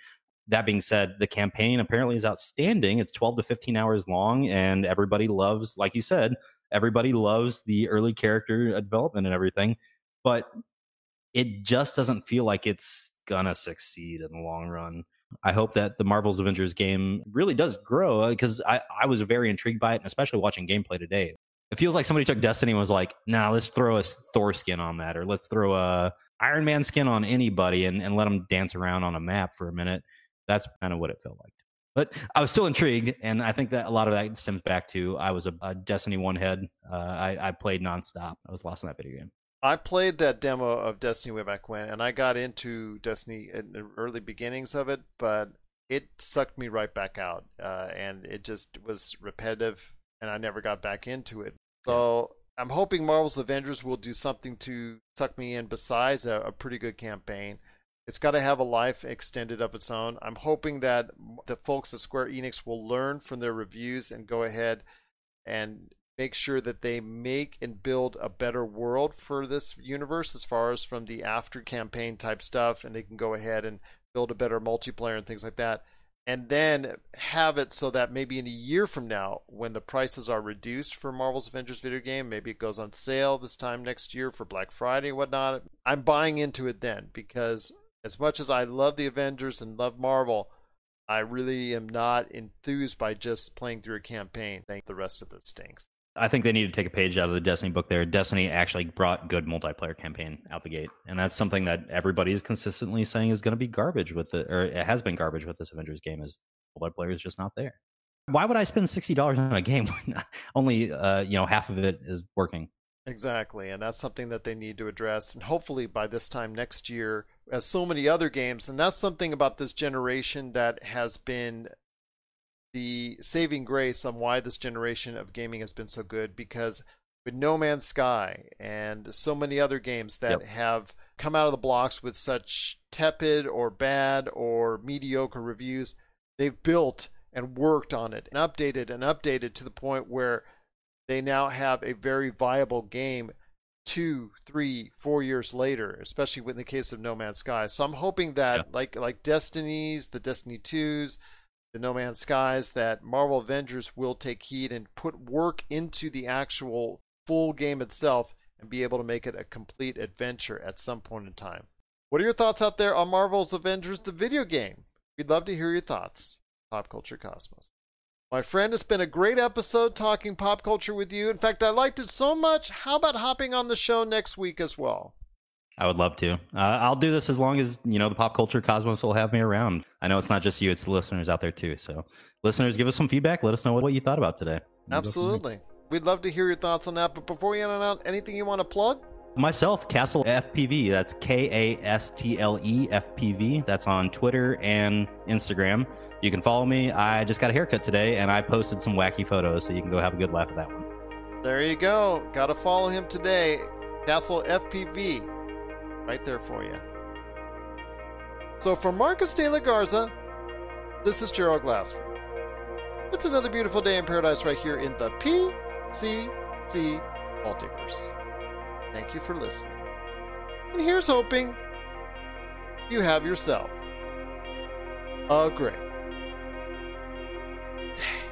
That being said, the campaign apparently is outstanding. It's 12 to 15 hours long, and everybody loves, like you said, Everybody loves the early character uh, development and everything, but it just doesn't feel like it's gonna succeed in the long run. I hope that the Marvel's Avengers game really does grow uh, because I, I was very intrigued by it, and especially watching gameplay today. It feels like somebody took Destiny and was like, nah, let's throw a Thor skin on that, or let's throw a Iron Man skin on anybody and, and let them dance around on a map for a minute. That's kind of what it felt like. But I was still intrigued, and I think that a lot of that stems back to I was a, a Destiny one head. Uh, I, I played nonstop. I was lost in that video game. I played that demo of Destiny way back when, and I got into Destiny in the early beginnings of it, but it sucked me right back out, uh, and it just was repetitive, and I never got back into it. So. I'm hoping Marvel's Avengers will do something to suck me in besides a, a pretty good campaign. It's got to have a life extended of its own. I'm hoping that the folks at Square Enix will learn from their reviews and go ahead and make sure that they make and build a better world for this universe as far as from the after campaign type stuff and they can go ahead and build a better multiplayer and things like that and then have it so that maybe in a year from now when the prices are reduced for marvel's avengers video game maybe it goes on sale this time next year for black friday and whatnot i'm buying into it then because as much as I love the Avengers and love Marvel, I really am not enthused by just playing through a campaign. The rest of it stinks. I think they need to take a page out of the Destiny book there. Destiny actually brought good multiplayer campaign out the gate. And that's something that everybody is consistently saying is going to be garbage with the, or it has been garbage with this Avengers game is multiplayer is just not there. Why would I spend $60 on a game when only, uh, you know, half of it is working? Exactly, and that's something that they need to address. And hopefully by this time next year, as so many other games, and that's something about this generation that has been the saving grace on why this generation of gaming has been so good because with No Man's Sky and so many other games that yep. have come out of the blocks with such tepid or bad or mediocre reviews, they've built and worked on it and updated and updated to the point where they now have a very viable game two, three, four years later, especially in the case of No Man's Sky. So I'm hoping that yeah. like like Destiny's, the Destiny 2s, the No Man's Skies, that Marvel Avengers will take heed and put work into the actual full game itself and be able to make it a complete adventure at some point in time. What are your thoughts out there on Marvel's Avengers, the video game? We'd love to hear your thoughts. Pop Culture Cosmos. My friend, it's been a great episode talking pop culture with you. In fact, I liked it so much. How about hopping on the show next week as well? I would love to. Uh, I'll do this as long as you know the pop culture cosmos will have me around. I know it's not just you; it's the listeners out there too. So, listeners, give us some feedback. Let us know what you thought about today. Absolutely, we'd love to hear your thoughts on that. But before we end on out, anything you want to plug? Myself, Kastle FPV. That's K A S T L E F P V. That's on Twitter and Instagram. You can follow me. I just got a haircut today and I posted some wacky photos, so you can go have a good laugh at that one. There you go. Got to follow him today. Kastle FPV. Right there for you. So for Marcus de la Garza, this is Gerald Glassford. It's another beautiful day in paradise right here in the PCC Multiverse. Thank you for listening. And here's hoping you have yourself a great day.